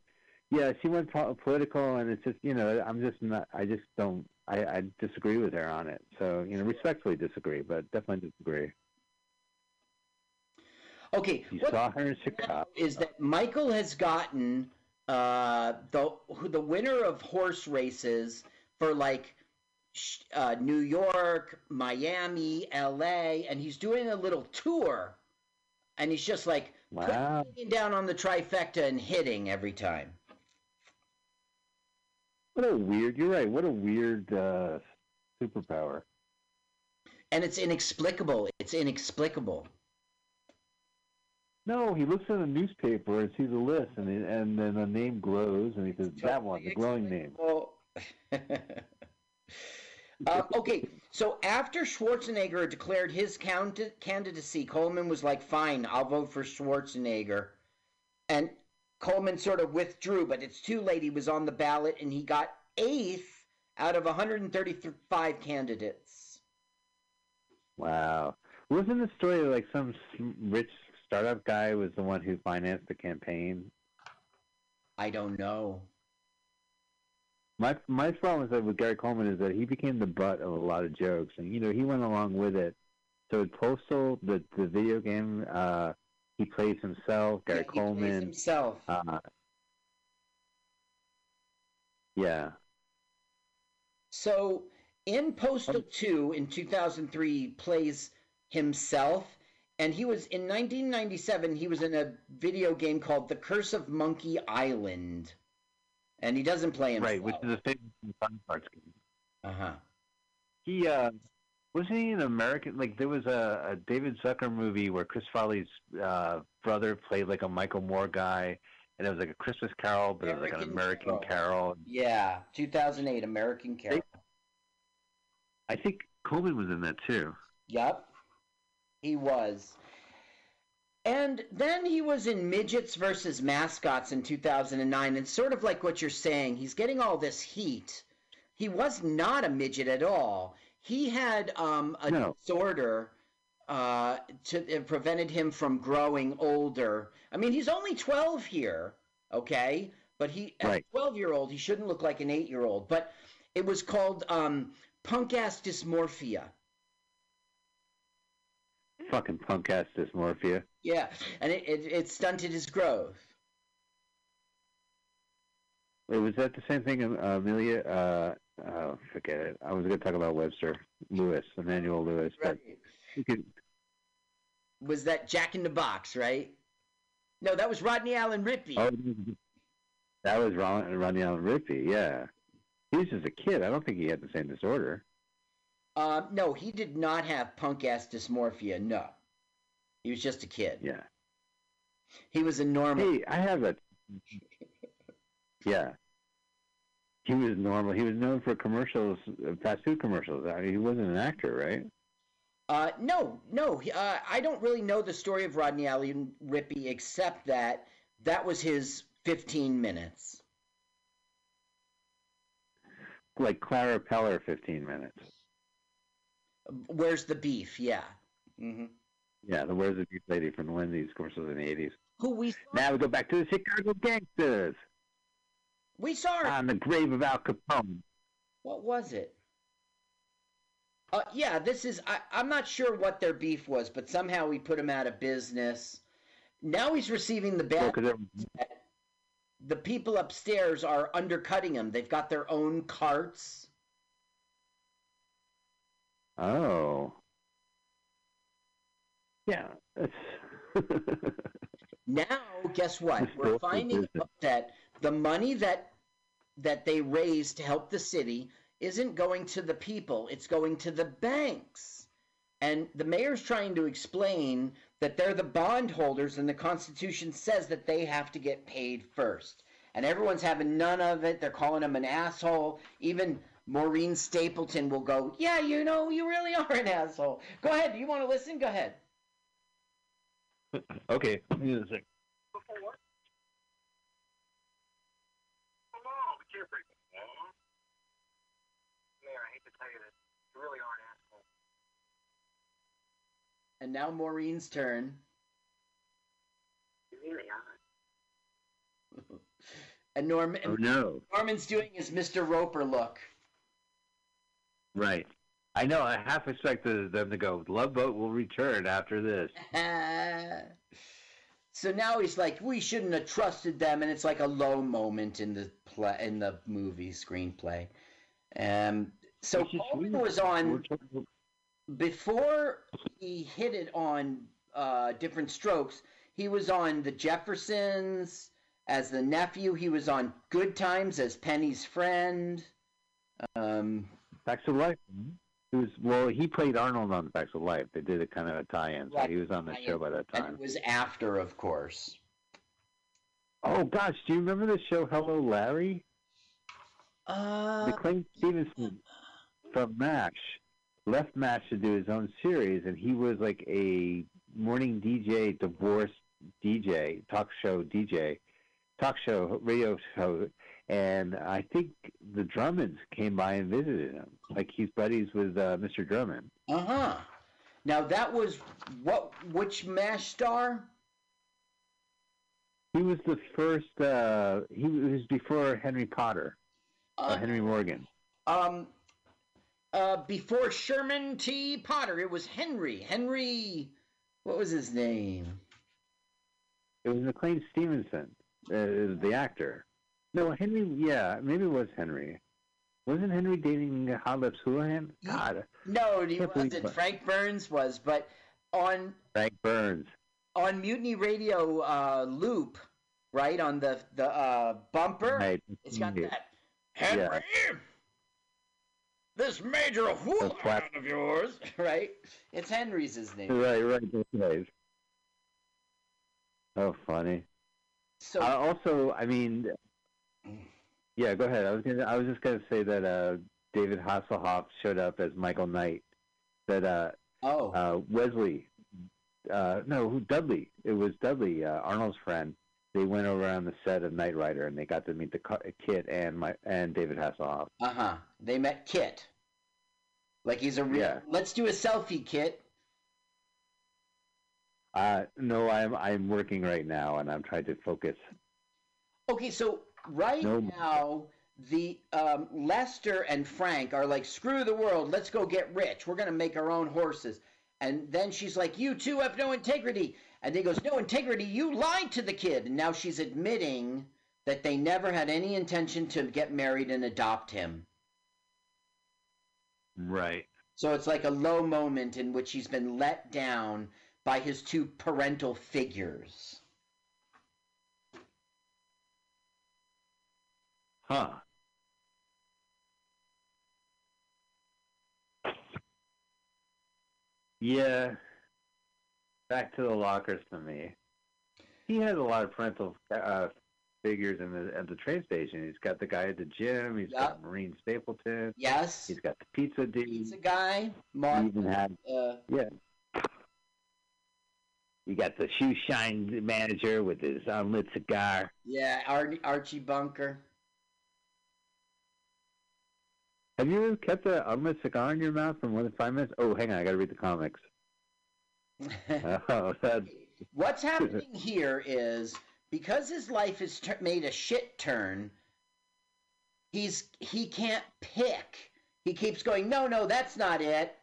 S21: yeah, she went po- political, and it's just you know, I'm just not. I just don't. I, I disagree with her on it. So you know, respectfully disagree, but definitely disagree.
S19: Okay,
S21: You
S19: what
S21: saw her in Chicago.
S19: is that Michael has gotten uh, the who- the winner of horse races for like uh, New York, Miami, L.A., and he's doing a little tour, and he's just like
S21: Wow.
S19: down on the trifecta and hitting every time.
S21: What a weird. You're right. What a weird uh, superpower.
S19: And it's inexplicable. It's inexplicable.
S21: No, he looks in a newspaper and sees a list, and and then a name glows, and he says, "That one, the glowing name."
S19: Well, uh, okay, so after Schwarzenegger declared his count- candidacy, Coleman was like, "Fine, I'll vote for Schwarzenegger," and Coleman sort of withdrew, but it's too late. He was on the ballot, and he got eighth out of 135 candidates.
S21: Wow. Wasn't the story like some rich startup guy was the one who financed the campaign?
S19: I don't know.
S21: My my problem is that with Gary Coleman is that he became the butt of a lot of jokes, and you know he went along with it. So with Postal, the the video game, uh, he plays himself. Gary
S19: he plays
S21: Coleman
S19: himself.
S21: Uh, yeah.
S19: So in Postal 2 in 2003 he plays himself and he was in 1997 he was in a video game called The Curse of Monkey Island. And he doesn't play himself.
S21: Right, which is a famous Fun Parts game.
S19: Uh-huh.
S21: He uh wasn't he an American like there was a, a David Zucker movie where Chris Farley's uh brother played like a Michael Moore guy and it was like a Christmas carol, but it was like an American carol.
S19: Yeah, 2008 American Carol.
S21: I think Coleman was in that too.
S19: Yep. He was. And then he was in Midgets versus Mascots in 2009. And sort of like what you're saying, he's getting all this heat. He was not a midget at all. He had um, a
S21: No.
S19: disorder uh, to, it prevented him from growing older. I mean, he's only 12 here, okay? But he, as
S21: Right.
S19: a 12 year old, he shouldn't look like an 8 year old. But it was called um, punk ass dysmorphia.
S21: fucking punk ass dysmorphia.
S19: Yeah, and it, it, it stunted his growth.
S21: Wait, was that the same thing, Amelia? Uh, oh, forget it. I was going to talk about Webster Lewis, Emmanuel Lewis, but could,
S19: Was that Jack in the Box, right? No, that was Rodney Allen Rippy.
S21: oh, that was Ron, Ronnie Allen Rippy. Yeah, he was just a kid. I don't think he had the same disorder.
S19: Um, no, he did not have punk ass dysmorphia. No, he was just a kid.
S21: Yeah.
S19: He was a normal.
S21: Hey, I have a. Yeah. He was normal. He was known for commercials, uh, fast food commercials. I mean, he wasn't an actor, right?
S19: Uh, no, no. Uh, I don't really know the story of Rodney Allen Rippy except that that was his 15 minutes.
S21: Like Clara Peller, 15 minutes.
S19: Where's the beef? Yeah. Mm-hmm.
S21: Yeah, the Where's the Beef Lady from the Wendy's commercials in the 80s.
S19: Who we
S21: Now we go back to the Chicago Gangsters
S19: we saw
S21: on the grave of Al Capone.
S19: What was it? Uh, yeah, this is. I, I'm not sure what their beef was, but somehow we put him out of business. Now he's receiving the bad. the people upstairs are undercutting him. They've got their own carts.
S21: oh. Yeah.
S19: Now, guess what? We're finding out that the money that that they raise to help the city isn't going to the people; it's going to the banks. And the mayor's trying to explain that they're the bondholders, and the Constitution says that they have to get paid first. And everyone's having none of it. They're calling him an asshole. Even Maureen Stapleton will go, "Yeah, you know, you really are an asshole." Go ahead. Do you want to listen? Go ahead.
S21: okay, me a sec.
S22: Mayor, I hate to tell you this. You really are an asshole.
S19: And now Maureen's turn.
S22: Really.
S19: And Norm,
S21: Oh, no.
S19: Norman's doing his Mr. Roper look.
S21: Right. I know. I half expected them to go. Love Boat will return after this.
S19: so now he's like, we shouldn't have trusted them, and it's like a low moment in the play in the movie screenplay. Um, so Coleman was on before he hit it on uh, different strokes. He was on the Jeffersons as the nephew. He was on Good Times as Penny's friend. Um,
S21: Facts of Life. He was well. He played Arnold on Facts of Life. They did a kind of a tie-in, so he was on the show by that
S19: and
S21: time.
S19: it was after, of course.
S21: Oh gosh, do you remember the show Hello Larry?
S19: Uh,
S21: McLean Stevenson from MASH left MASH to do his own series, and he was like a morning DJ, divorced DJ, talk show DJ, talk show radio show, and I think the Drummonds came by and visited him. Like he's buddies with uh, Mr. Drummond.
S19: Uh huh. Now that was what? Which Mash star?
S21: He was the first. Uh, he was before Henry Potter, uh, Henry Morgan.
S19: Um, uh, before Sherman T. Potter, it was Henry. Henry, what was his name?
S21: It was McLean Stevenson, uh, the actor. No, Henry. Yeah, maybe it was Henry. Wasn't Henry dating Hot Lips Houlihan? God,
S19: No, he wasn't. Frank Burns was, but on
S21: Frank Burns.
S19: on Mutiny Radio uh, loop, right on the the uh, bumper,
S21: Right.
S19: it's got that. Henry, this Major Houlihan of yours, right? It's Henry's his name.
S21: Right, right, that's right. Oh, funny.
S19: So
S21: uh, also, I mean, yeah. Go ahead. I was gonna. I was just gonna say that uh, David Hasselhoff showed up as Michael Knight. That uh,
S19: oh,
S21: uh, Wesley. Uh, no, who Dudley? It was Dudley, uh, Arnold's friend. They went over on the set of Knight Rider, and they got to meet the co- KITT and my and David Hasselhoff.
S19: Uh huh. They met KITT. Like he's a real.
S21: Yeah.
S19: Let's do a selfie, KITT.
S21: Uh, no, I'm I'm working right now, and I'm trying to focus.
S19: Okay, so right
S21: No.
S19: now the um, Lester and Frank are like, screw the world, let's go get rich. We're gonna make our own horses. And then she's like, You two have no integrity. And he goes, No integrity, you lied to the kid. And now she's admitting that they never had any intention to get married and adopt him.
S21: Right.
S19: So it's like a low moment in which he's been let down by his two parental figures.
S21: Huh. Yeah. Back to the lockers for me. He has a lot of parental uh, figures in the at the train station. He's got the guy at the gym. He's got Maureen Stapleton.
S19: Yes.
S21: He's got the pizza dude.
S19: Pizza guy,
S21: He
S19: Mark.
S21: even had
S19: Uh,
S21: yeah. You got the shoe shine manager with his unlit cigar.
S19: yeah, Ar- Archie Bunker.
S21: Have you kept an unlit cigar in your mouth for more than five minutes? Oh, hang on, I got to read the comics. oh, that's
S19: What's happening here is because his life has tur made a shit turn. He's he can't pick. He keeps going, no, no, that's not it.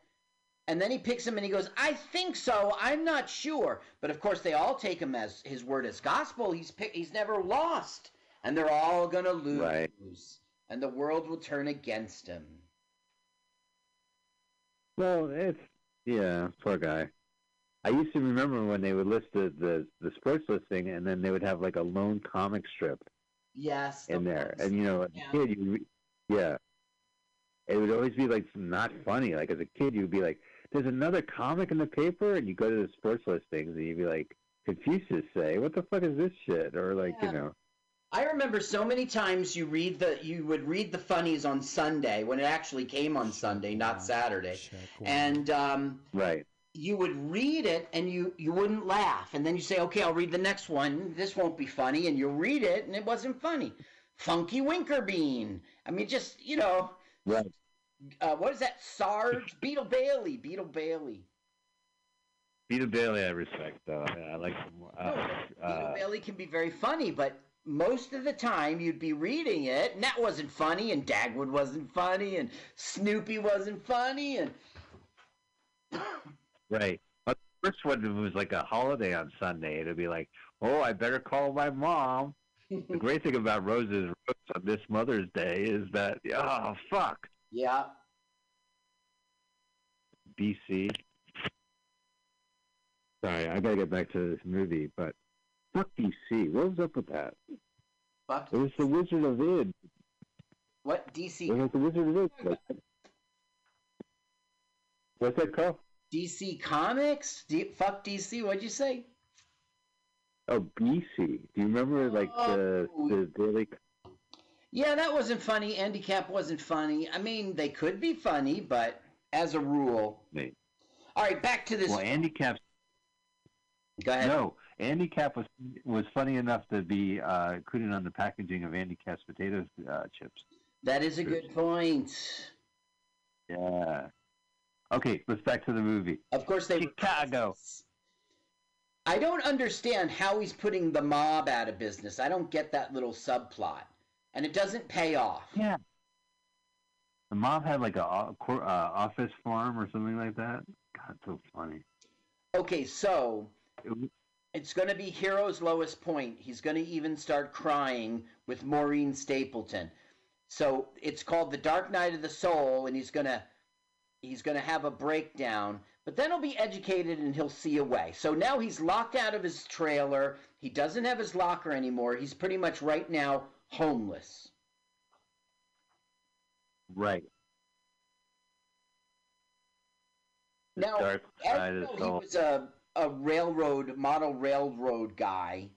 S19: And then he picks him and he goes, I think so. I'm not sure. But of course, they all take him as his word as gospel. He's pick, he's never lost, and they're all gonna lose,
S21: Right.
S19: and the world will turn against him.
S21: well, it's yeah, poor guy. I used to remember when they would list the, the the sports listing, and then they would have like a lone comic strip
S19: Yes.
S21: in there, and you know, as a kid, you re- yeah, it would always be like not funny. Like as a kid, you'd be like, "There's another comic in the paper," and you go to the sports listings, and you'd be like, Confucius say, "What the fuck is this shit?" Or like, you know,
S19: I remember so many times you read the you would read the funnies on Sunday when it actually came on Sunday, not Saturday, and um,
S21: right.
S19: You would read it and you you wouldn't laugh, and then you say, okay, I'll read the next one. This won't be funny, and you read it and it wasn't funny. Funky Winkerbean. I mean, just you know,
S21: right.
S19: uh, what is that? Sarge Beetle Bailey. Beetle Bailey.
S21: Beetle Bailey, I respect though. I, like. Uh,
S19: Beetle
S21: uh,
S19: Bailey can be very funny, but most of the time you'd be reading it, and that wasn't funny, and Dagwood wasn't funny, and Snoopy wasn't funny, and
S21: Right. But the first one was like a holiday on Sunday. It'd be like, oh, I better call my mom. the great thing about Rose's Roots on this Mother's Day is that, oh, fuck,
S19: yeah,
S21: BC. Sorry, I gotta get back to this movie, but fuck DC. What was up with that?
S19: Fuck.
S21: It was the Wizard of Id.
S19: what DC
S21: It was the Wizard of Id. What's that called?
S19: DC Comics? D- fuck DC. What'd you say?
S21: Oh, BC. Do you remember like the the daily?
S19: Yeah, that wasn't funny. Handicap wasn't funny. I mean, they could be funny, but as a rule.
S21: Wait.
S19: All right, back to this.
S21: Well, Andy Capp.
S19: Go ahead.
S21: No, Andy Capp was was funny enough to be uh, included on the packaging of Andy Capp's potato uh, chips.
S19: That is a good point.
S21: Yeah. Okay, let's back to the movie.
S19: Of course, they
S21: Chicago.
S19: I don't understand how he's putting the mob out of business. I don't get that little subplot, and it doesn't pay off.
S21: Yeah. The mom had like a uh, office farm or something like that. God, so funny.
S19: Okay, so it's going to be Hero's lowest point. He's going to even start crying with Maureen Stapleton. So it's called The Dark Night of the Soul, and he's going to he's going to have a breakdown. But then he'll be educated and he'll see a way. So now he's locked out of his trailer. He doesn't have his locker anymore. He's pretty much right now homeless.
S21: Right.
S19: Now,
S21: Dark side
S19: you
S21: of
S19: know,
S21: the
S19: he was a, a railroad model railroad guy,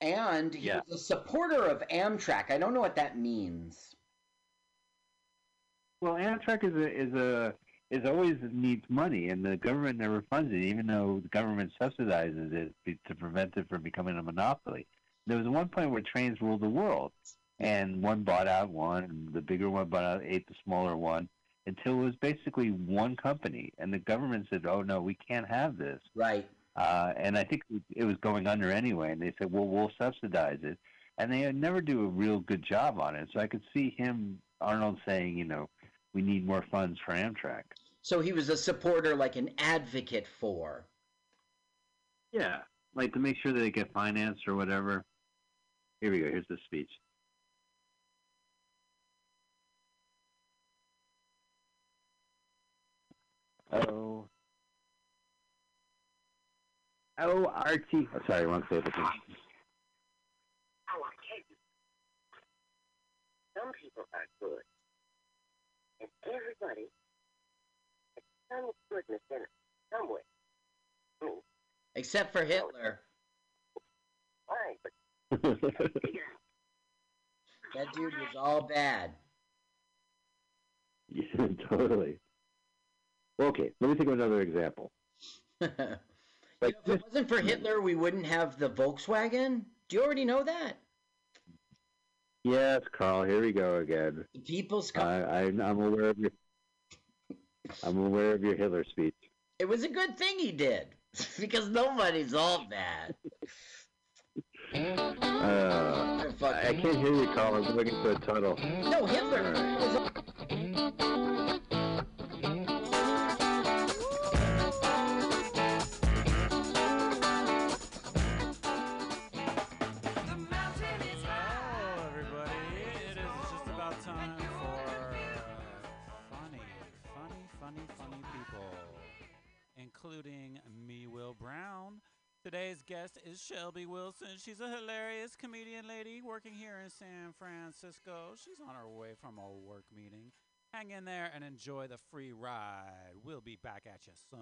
S19: and he
S21: Yeah.
S19: was a supporter of Amtrak. I don't know what that means.
S21: Well, Amtrak is a is a is always needs money, and the government never funds it, even though the government subsidizes it to prevent it from becoming a monopoly. There was one point where trains ruled the world, and one bought out one, and the bigger one bought out ate the smaller one, until it was basically one company, and the government said, "Oh no, we can't have this."
S19: Right.
S21: Uh, and I think it was going under anyway, and they said, "Well, we'll subsidize it," and they never do a real good job on it. So I could see him, Arnold, saying, "You know, we need more funds for Amtrak."
S19: So he was a supporter, like an advocate for.
S21: Yeah, like to make sure that they get financed or whatever. Here we go. Here's the speech. Oh. Oh, Archie. Oh, sorry, wrong table.
S23: Oh, I tell you, some people are good, and everybody has some goodness in it somewhere. I mean,
S19: Except for Hitler.
S23: fine, but
S19: That dude was all bad.
S21: yeah, totally. Okay, let me think of another example.
S19: You know, if it wasn't for Hitler, we wouldn't have the Volkswagen. Do you already know that?
S21: Yes, Carl. Here we go again.
S19: The People's
S21: I, I, I'm aware of your. I'm aware of your Hitler speech.
S19: It was a good thing he did because nobody's all bad.
S21: Uh, I can't hear you, Carl. I'm looking for a tunnel.
S19: No, Hitler
S24: is Shelby Wilson. She's a hilarious comedian lady working here in San Francisco. She's on her way from a work meeting. Hang in there and enjoy the free ride. We'll be back at you soon.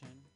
S24: We